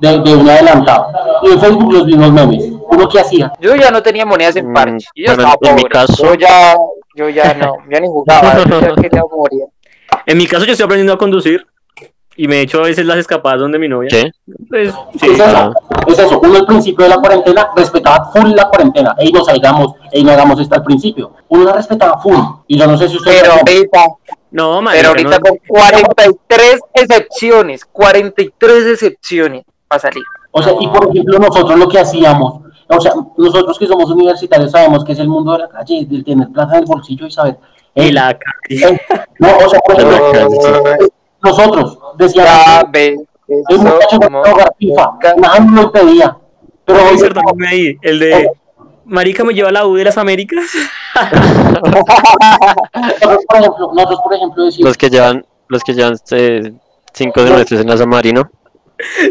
de, de un adelantado. Y en Facebook los mismos memes. ¿Uno qué hacía? Yo ya no tenía monedas en Mm, parche. y Yo bueno, estaba en mi caso- Yo ya, yo ya no, ya ni jugaba. Yo ya quería morir. En mi caso yo estoy aprendiendo a conducir Y me echo a veces las escapadas donde mi novia. ¿Qué? Pues, sí. Es eso, es eso. Uno al principio de la cuarentena respetaba full la cuarentena. Ey, no salgamos, ey, no hagamos esto al principio. Uno la respetaba full. Y yo no sé si ustedes... Pero ahorita, No, marica, pero ahorita no- con 43 excepciones, 43 excepciones para salir. O sea, y por ejemplo, nosotros lo que hacíamos, o sea, nosotros que somos universitarios sabemos que es el mundo de la calle, del tener plata en el bolsillo y saber. Y ey, la calle. ey, no, o sea, por ejemplo, Ay, nosotros Ya decíamos, el muchacho como- no jugar FIFA, nada nos lo impedía. Pero hoy, ahí, el de Marica me lleva a la U de las Américas. nosotros, por ejemplo, nosotros, por ejemplo, decimos, Los que llevan, los que llevan eh, cinco semestres en la San Marino.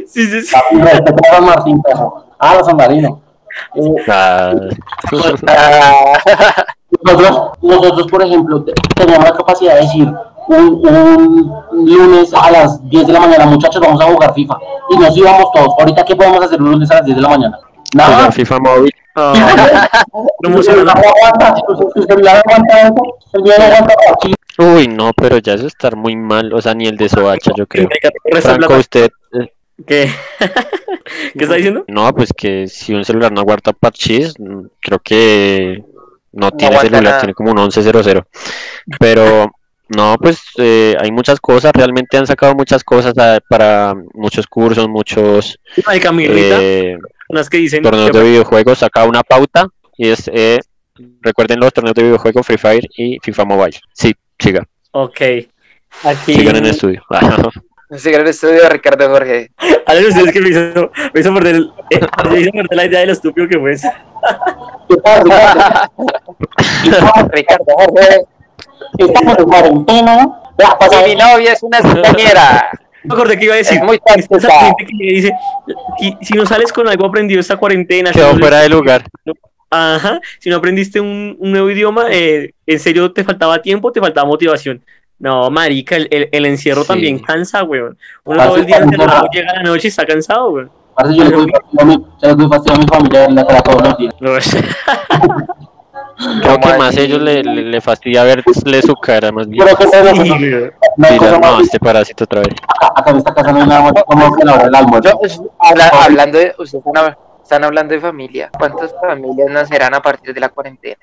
Sí, sí, sí. Martín ah, la San Marino. Eh, Ah, Ah, Nosotros, nosotros, por ejemplo, te- teníamos la capacidad de decir un, un lunes a las 10 de la mañana, muchachos, vamos a jugar FIFA. Y nos íbamos todos. Ahorita, ¿qué podemos hacer un lunes a las 10 de la mañana? Nada. jugar FIFA móvil. Ah, no no. Uy, no, pero ya eso está muy mal. O sea, ni el de Soacha, yo creo. Franco, usted. ¿Qué? ¿Qué está diciendo? No, pues que si un celular no aguanta parchís, mm, creo que no tiene celular, nada. tiene como un 1100. Pero no, pues eh, hay muchas cosas, realmente han sacado muchas cosas ah, para muchos cursos, muchos Rita, eh, unas que dicen torneos que- de videojuegos, saca una pauta y es, eh, recuerden los torneos de videojuegos Free Fire y FIFA Mobile. Sí, siga, Ok. Aquí. sigan en estudio. ese gran estudio de Ricardo Jorge. A ver, ustedes que me hizo, me hizo perder, el- eh, me hizo perder la idea de lo estúpido que fue. Ricardo Jorge. Estamos en cuarentena. Y mi novia es una compañera. No me acordé que iba a decir. Es muy gente que dice, "Si- si no sales con algo aprendido esta cuarentena, si Quedó no- fuera de lugar. Ajá, si no aprendiste un, un nuevo idioma, eh, en serio te faltaba tiempo, te faltaba motivación. No, marica, el, el, el encierro Sí. también cansa, weón. Uno todo el día cuando- encerrado, llega a la noche y está cansado, weón. Parce, yo le doy fastidio a mi- se le doy fastidio a mi familia verla cara todos los días. Creo que ¿Cómo más ellos le, le, le fastidia verle su cara más bien. Pero que no, sí, no, Dirán, no, este parásito otra vez. acá, en esta casa no hay nada más como que la hora del almuerzo. Hablando de, ustedes están, hab- están hablando de familia. ¿Cuántas familias nacerán a partir de la cuarentena?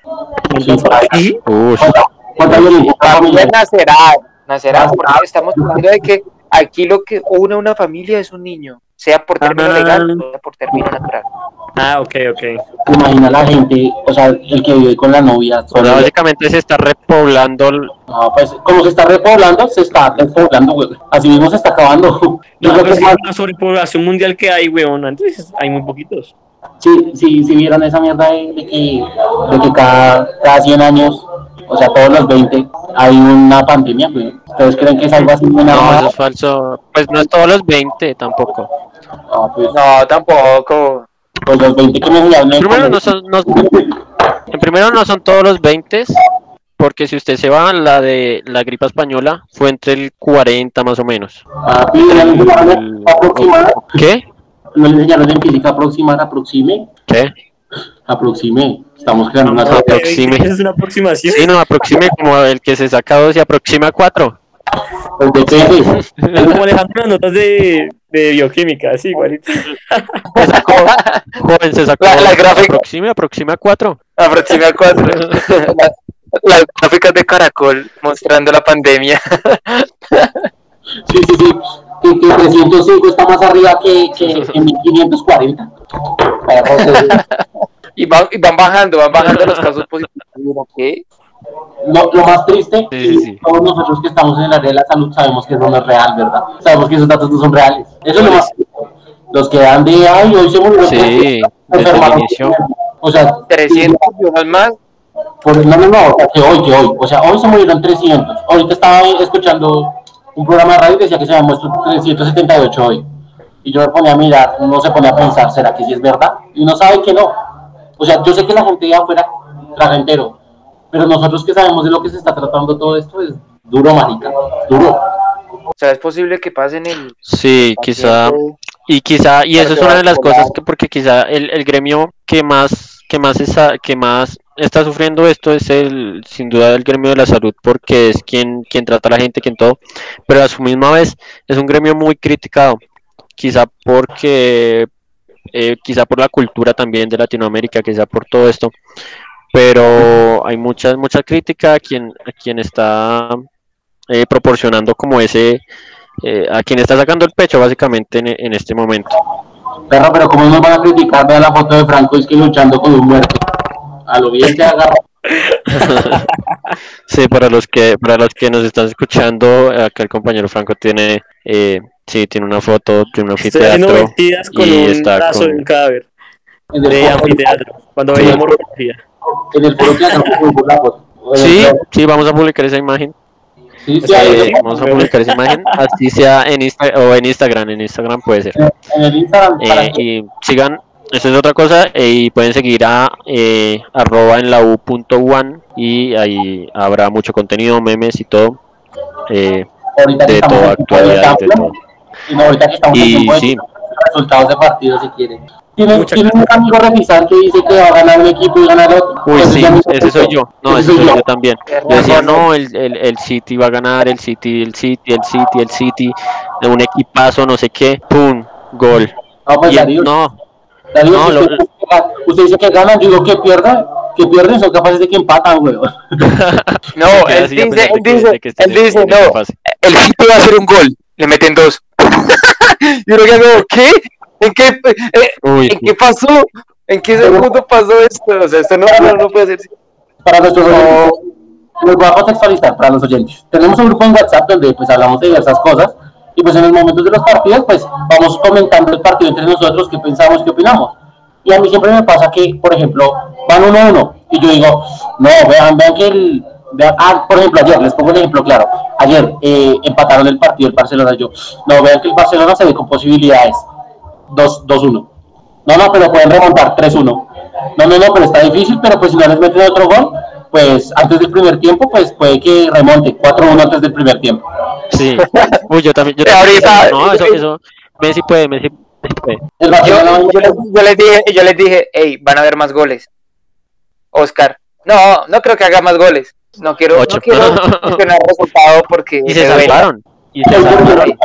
Sí, ¿Sí? Uy, ¿Cuánta- cuánta violencia cada familia? Familias nacerán, nacerán, porque estamos hablando de que aquí lo que une una familia es un niño, sea por término Ah. legal o sea por término natural. Ah, ok, ok. ¿Te imaginas la gente, o sea, el que vive con la novia? o solo- sea, básicamente se está repoblando. el- No, pues, como se está repoblando, se está despoblando, güey. Así mismo se está acabando. Yo No, creo que es más, la sobrepoblación mundial que hay, weón. Antes hay muy poquitos. si, si, si vieron esa mierda de, de que, de que cada, cada 100 años, o sea, todos los 20, hay una pandemia, güey. ¿Ustedes creen que es algo así muy No, eso es falso. Pues no es todos los 20 tampoco. No, pues, No, tampoco. pues los 20 que me enseñaron en el Primero no son, no- en primero no son todos los 20, porque si usted se va, la de la gripa española fue entre el 40 más o menos. Ah, ¿Qué? no le enseñaron en física aproximar, aproxime, ¿Qué? Aproxime. Estamos creando una aproxime. Esa es una aproximación. Sí, no, aproxime como el que se saca 2 y aproxima 4. Pues depende. Como Alejandro las notas de, de bioquímica, así, igualito. Se sacó, joven, se sacó La- la gráfica. aproxime, aproxima 4. Aproxima cuatro. La- Las gráficas de Caracol mostrando la pandemia. Sí, sí, sí. Que, que 305 está más arriba que, que, que 1540. Para José. Y van, y van bajando, van bajando los casos positivos. ¿Qué? Lo, lo más triste, Sí, sí, todos nosotros que estamos en el área de la salud sabemos que eso no es real, ¿verdad? Sabemos que esos datos no son reales. Eso es lo más triste. Los que dan de, ay, hoy se murió. Sí, se desde el enfermaron". inicio. O sea, 300 millones más. por, no, no, no, que hoy, que hoy. O sea, hoy se murieron 300. Ahorita estaba escuchando un programa de radio que decía que se habían muerto 378 hoy. Y yo me ponía a mirar, uno se pone a pensar, ¿será que sí es verdad? Y uno sabe que no. O sea, yo sé que la gente de afuera traga entero, pero nosotros que sabemos de lo que se está tratando todo esto es duro, marica, duro. O sea, es posible que pasen el. Sí, quizá. Y quizá, y eso es una de las cosas que, porque quizá el, el gremio que más, que más, esa- que más está sufriendo esto es el, sin duda el gremio de la salud porque es quien, quien trata a la gente, quien todo, pero a su misma vez es un gremio muy criticado, quizá porque, eh, quizá por la cultura también de Latinoamérica, quizá por todo esto, pero hay mucha, mucha crítica a quien, a quien está eh, proporcionando como ese, eh, a quien está sacando el pecho básicamente en, en este momento. Perro, pero ¿cómo nos van a criticar? Vean la foto de Franco, es que luchando con un muerto. A lo bien que agarra. Sí, para los que para los que nos están escuchando, acá el compañero Franco tiene eh, sí, tiene una foto de un anfiteatro con y un está brazo con- de un cadáver En el de foro- anfiteatro, cuando Sí. veíamos rotología. en el foro. Sí, sí, vamos a publicar esa imagen. Sí, sí, Eh, vamos a publicar esa imagen, así sea en Insta o en Instagram, en Instagram puede ser. en el Instagram. Eh, y sigan, eso es otra cosa, eh, y pueden seguir a eh, arroba en la u punto one y ahí habrá mucho contenido, memes y todo. eh, de estamos toda en actualidad, de todo. Y no, ahorita que estamos en Y de sí. resultados de partidos si quieren. ¿Tienen, Muchas ¿tienen un amigo revisar que dice que va a ganar un equipo y ganar otro? Uy, Pues sí, ese soy yo. No, Ese ese soy yo. yo también. Yo decía, no, el, el, el City va a ganar, el City, el City, el City, el City, de un equipazo, no sé qué, pum, gol. No, pues Y el- Darío, no, No, si lo- usted, usted dice que ganan, yo digo que pierdan, que pierden, son capaces de que empatan, güey. No, él dice, él que- dice, que él dice, no, el City va a hacer un gol, le meten dos. y uno que ¿qué? ¿En qué, eh, Uy, ¿En qué pasó? ¿En qué segundo pasó esto? O sea, esto no, no, no puede ser. Para nuestros oyentes, los voy a contextualizar para los oyentes. Tenemos un grupo en WhatsApp donde pues hablamos de diversas cosas y pues en los momentos de los partidos pues vamos comentando el partido entre nosotros, qué pensamos, qué opinamos. Y a mí siempre me pasa que, por ejemplo, van uno a uno y yo digo, no, vean, vean que el... vean- ah, por ejemplo, ayer, les pongo un ejemplo claro. Ayer eh, empataron el partido el Barcelona. Yo, no, vean que el Barcelona se ve con posibilidades. 2 2-1. No, no, pero pueden remontar 3-1. No, no, no, pero está difícil, pero pues si no les meten otro gol, pues antes del primer tiempo, pues puede que remonte 4-1 antes del primer tiempo. sí. Uy, yo también. Yo también ahorita- no, eso, eso. Messi puede, Messi, puede. Yo, yo les, yo les dije, yo les dije, hey, van a haber más goles. Oscar, no, no creo que haga más goles. No quiero, Ocho. no quiero mencionar resultado porque Y se duele. salvaron. Y se salvaron,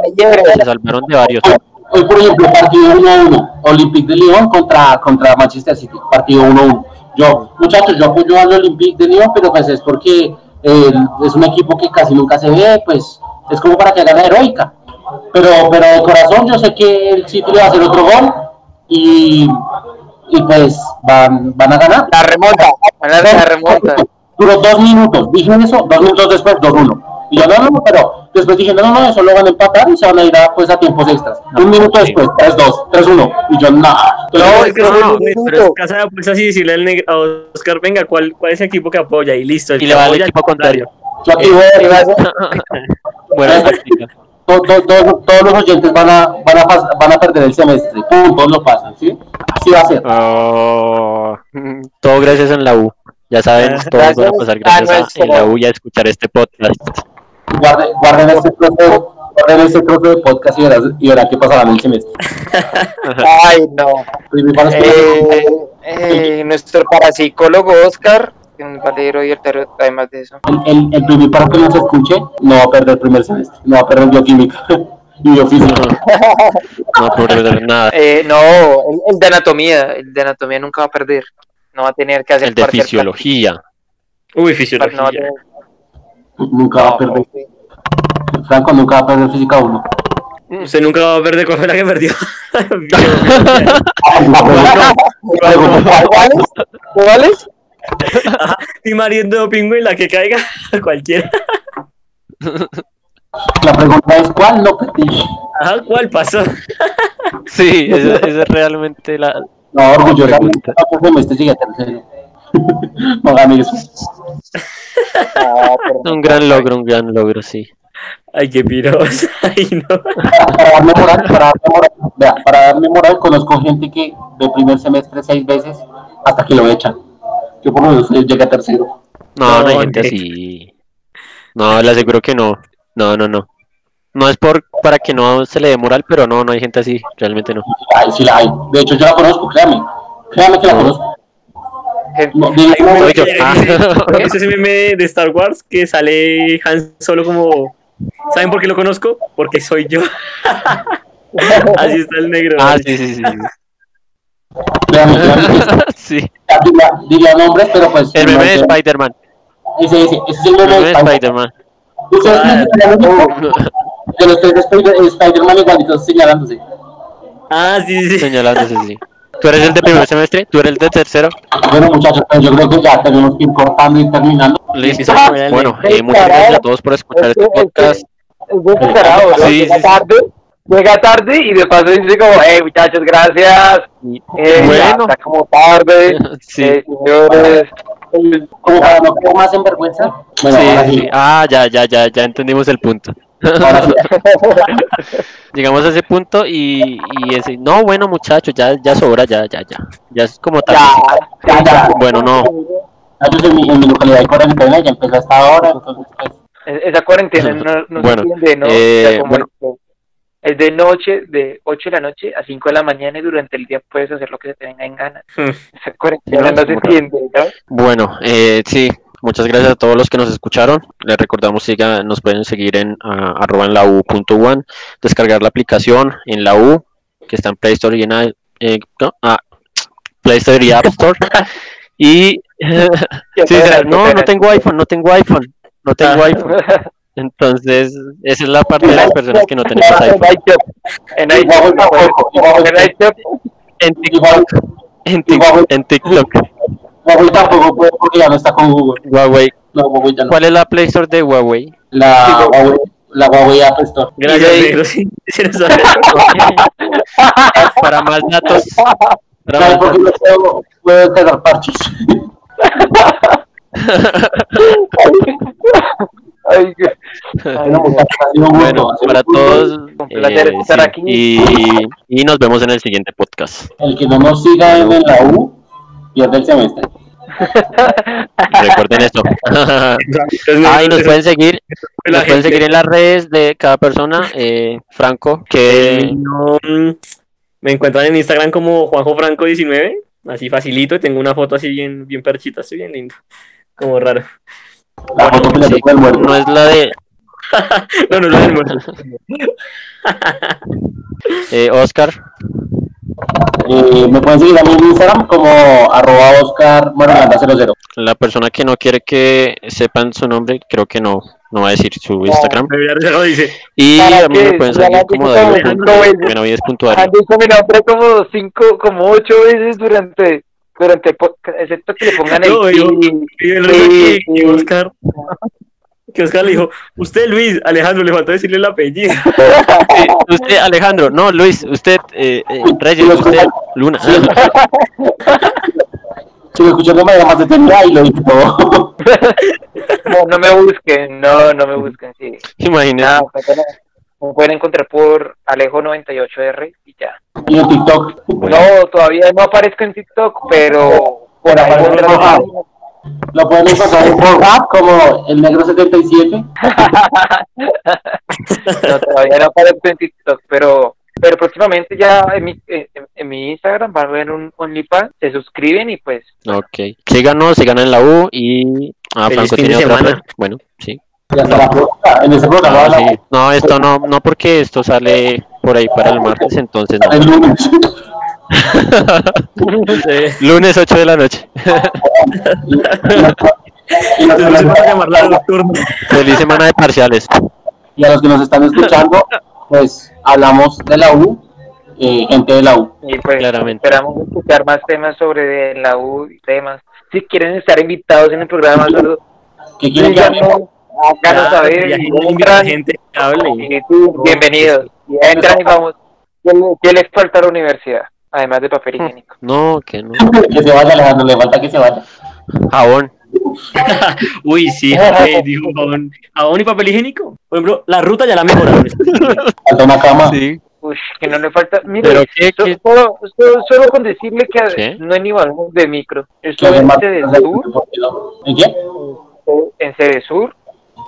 se salvaron de varios. Hoy, por ejemplo, partido 1-1, Olympique de Lyon contra, contra Manchester City, partido 1-1. Yo, muchachos, yo apoyo al Olympique de Lyon, pero pues es porque eh, es un equipo que casi nunca se ve, pues es como para que haga la heroica. Pero, pero de corazón yo sé que el City va a hacer otro gol y, y pues van, van a ganar. La remonta, la remonta. Duró dos minutos, dije eso, dos minutos después, 2-1. Y yo, no, pero después dije, no, no, no, eso lo van a empatar y se van a ir a, pues, a tiempos extras. Un minuto después, 3-2, 3-1. Y yo, no. No, es que No, no, no, pero es casa de apuestas y decirle al a Oscar, venga, ¿cuál, ¿cuál es el equipo que apoya? Y listo. el Y le va al equipo contrario. Yo aquí voy a a- Buena táctica. to- to- to- todos los oyentes van a, van, a van a perder el semestre. Pum, todos lo pasan, ¿sí? Así va a ser. Oh, todo gracias en la U. Ya saben, Ah, todos van a pasar a gracias a, nuestro- en la U y a escuchar este podcast. Guarden, guarden este trozo, guarden este trozo de podcast y verán, y verán qué pasará en el semestre. Ay, no. Eh, eh, nuestro parapsicólogo Oscar, un valero y artero, además de eso. el, el, el primer paro que nos escuche no va a perder el primer semestre, no va a perder bioquímica y biofísica. No puedo perder nada. Eh, no, el, el de anatomía, el de anatomía nunca va a perder. No va a tener que hacer El de fisiología. Uy, práctico, no va a fisiología. tener- Nunca va a no, perder. Franco nunca va a perder física 1. Usted nunca va a perder cuál fue la que perdió. ¿Cuáles? ¿Cuáles? y mariendo pingüe la que caiga, cualquiera. La pregunta es: ¿cuál no perdí? Ajá, ¿cuál pasó? Sí, esa, esa es realmente la. No, orgullosamente, este tercero. No gané eso. Ah, Un gran logro, un gran logro, sí. Ay, qué piros. Ay, no. Para darme moral, para darme moral, vea, para darme moral, conozco gente que de primer semestre seis veces hasta que lo echan. Yo por lo menos llegué a tercero. No, no hay gente así. No, le aseguro que no. No, no, no. No es por para que no se le dé moral, pero no, no hay gente así. Realmente no. Ay, sí la hay. De hecho, yo la conozco, créame. Créame que la No. conozco. No, dile- Hay un meme Soy yo. que- Ah. ¿Es ese meme de Star Wars que sale Han Solo como... ¿Saben por qué lo conozco? Porque soy yo. Así está el negro. Ah, sí, sí, sí. Sí, diría, diría nombres, pero pues. el meme de. Spider-Man. Ese, ese, ese es el El meme de de Spider-Man. ¿Ustedes Ah. Que los tres Spider- Spider-Man igualitos señalándose. Ah, sí, sí, sí. Señalándose, sí. ¿Tú eres el de primer semestre? ¿Tú eres el de tercero? Bueno, muchachos, pues yo creo que ya tenemos que ir cortando y terminando. Listo. Bueno, eh, muchas gracias a todos por escuchar este podcast. Es muy descarado, ¿no? Sí, llega sí, sí. tarde, llega tarde y de paso dice como, hey muchachos, gracias. Eh, Bueno. ya está como tarde. Sí. Eh, señores, Como para no quedar más en vergüenza. Bueno, sí. sí. Ah, ya, ya, ya, ya entendimos el punto. Ahora sí. Llegamos a ese punto y, y ese, no, bueno, muchachos, ya, ya sobra, ya, ya, ya. Ya es como tal. Ya, ya, ya. Bueno, no. Nosotros en mi, en mi localidad hay cuarentena y ya empezó hasta ahora, entonces pues. Es- Esa cuarentena no, no Bueno, se entiende, ¿no? eh, O sea, como bueno. es- Es de noche, de 8 de la noche a 5 de la mañana y durante el día puedes hacer lo que se te venga en gana. Hmm. Esa cuarentena No, no se entiende, ¿no? Bueno, eh, sí, muchas gracias a todos los que nos escucharon. Les recordamos que nos pueden seguir en ah, arroba en la U punto one, descargar la aplicación en la U, que está en Play Store y en i- eh, no, ah, Play Store y App Store. y sí, no, no tengo iPhone, no tengo iPhone, no tengo Ah. iPhone. Entonces, esa es la parte de las personas que no tenemos En iPhone. en igual en iShop, En TikTok, en, Tik- en TikTok, Huawei tampoco puede porque ya no está con Google. Huawei. No, Huawei ya no. ¿Cuál es la Play Store de Huawei? La Huawei, la Huawei App Store. Gracias, negro. Sí, sí, sabes. Para más datos. para ¿Sabes más por qué no puedo, puedo descargar parches? Ay, Bueno, para todos. Un placer eh, estar sí, aquí. Y, y nos vemos en el siguiente podcast. El que no nos siga en la U pierde el semestre. Recuerden esto. ah, y nos pueden seguir. La Nos pueden seguir en las redes de cada persona. Eh, Franco, que No, mm, me encuentran en Instagram como Juanjo Franco 19, así facilito, y tengo una foto así bien, bien perchita, estoy bien lindo, como raro. La foto que le sí, muerto. no es la de No, no, no, no, no. eh, Oscar. Eh, me pueden seguir a mí en Instagram como arroba Oscar Marulanda 00. La persona que no quiere que sepan su nombre, creo que no, no va a decir su Instagram. Dice. Y ¿Para a mí me pueden seguir como David. Han dicho mi nombre como cinco, como ocho veces durante, durante excepto que le pongan el No, yo- pi. Y que, sí. que Oscar, que Oscar le dijo, usted Luis, Alejandro, le faltó decirle el apellido. Sí, usted, Alejandro, no, Luis, usted, eh, eh, Reyes, usted, Luna. Sigo escuchando me más detenida y lo dije todo. No, no me busquen, no, no me busquen, sí. Imagínese. Nada, me pueden- me pueden encontrar por Alejo98R y ya. Y en TikTok. Bueno. No, todavía no aparezco en TikTok, pero ahí por ahí. Lo pueden encontrar en Pornhub como el negro 77. No, todavía no aparezco en TikTok, pero pero próximamente ya en mi, en, en mi Instagram van a ver un OnlyFans, se suscriben y pues Ok. Síganos, sigan en la U y. Ah, Feliz Franco fin tiene de otra. semana. Bueno, sí. Y hasta la próxima. En ese programa Ah, sí. No, esto no, no porque esto sale por ahí para el martes, entonces no. Lunes. Sí. Lunes 8 de la noche. Feliz semana de parciales. y a los que nos están escuchando, pues hablamos de la U, eh, gente de la U. Y pues Claramente. esperamos escuchar más temas sobre la U y temas. Si quieren estar invitados en el programa, solo ¿Qué quieren que hablemos? háganos Ya, saber. gente que hable. bienvenidos. Entran y vamos. ¿Qué le- ¿Qué les falta a la universidad? Además de papel higiénico. No, que no. Que se vaya Alejandro, le falta que se vaya. Jabón. Uy, sí, eh, dijo jabón, jabón y papel higiénico. Por ejemplo, la ruta ya la mejoraron. Falta una cama. Sí. Uy, que no le falta. Mire, Pero qué, so- qué- Solo, solo- solo con decirle que ¿Qué? no hay ni balón de micro. Que estoy en además- Cedesur, ¿En qué? en Cedesur,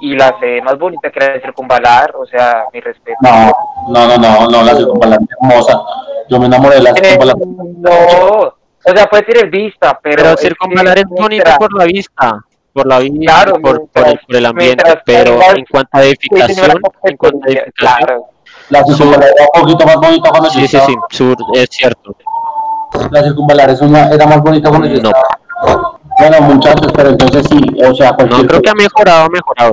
y la sede más bonita que era de Circunvalar, o sea, mi respeto. No, no, no, no, no, la circunvalante hermosa. Yo me enamoré de la Eh, no, O sea, puede tener vista, pero. Pero es circunvalar es bonito mientras- por la vista, por la vista, Claro, por, por el, mientras- por el ambiente, mientras pero en cuanto a edificación, en cuanto a edificación, Claro. La circunvalar era un poquito más bonita cuando yo sí, sí, sí, sur, es cierto. La circunvalar es una, era más bonita cuando yo No. Bueno, muchachos, pero entonces sí, o sea, No, cualquier, creo que ha mejorado, ha mejorado.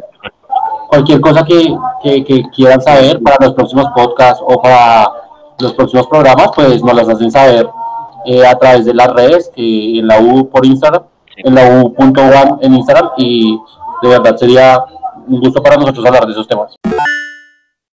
cualquier cosa que, que, que quieran saber para los próximos podcasts o para los próximos programas, pues nos las hacen saber eh, a través de las redes, eh, en la U por Instagram, en la U.1 en Instagram, y de verdad sería un gusto para nosotros hablar de esos temas.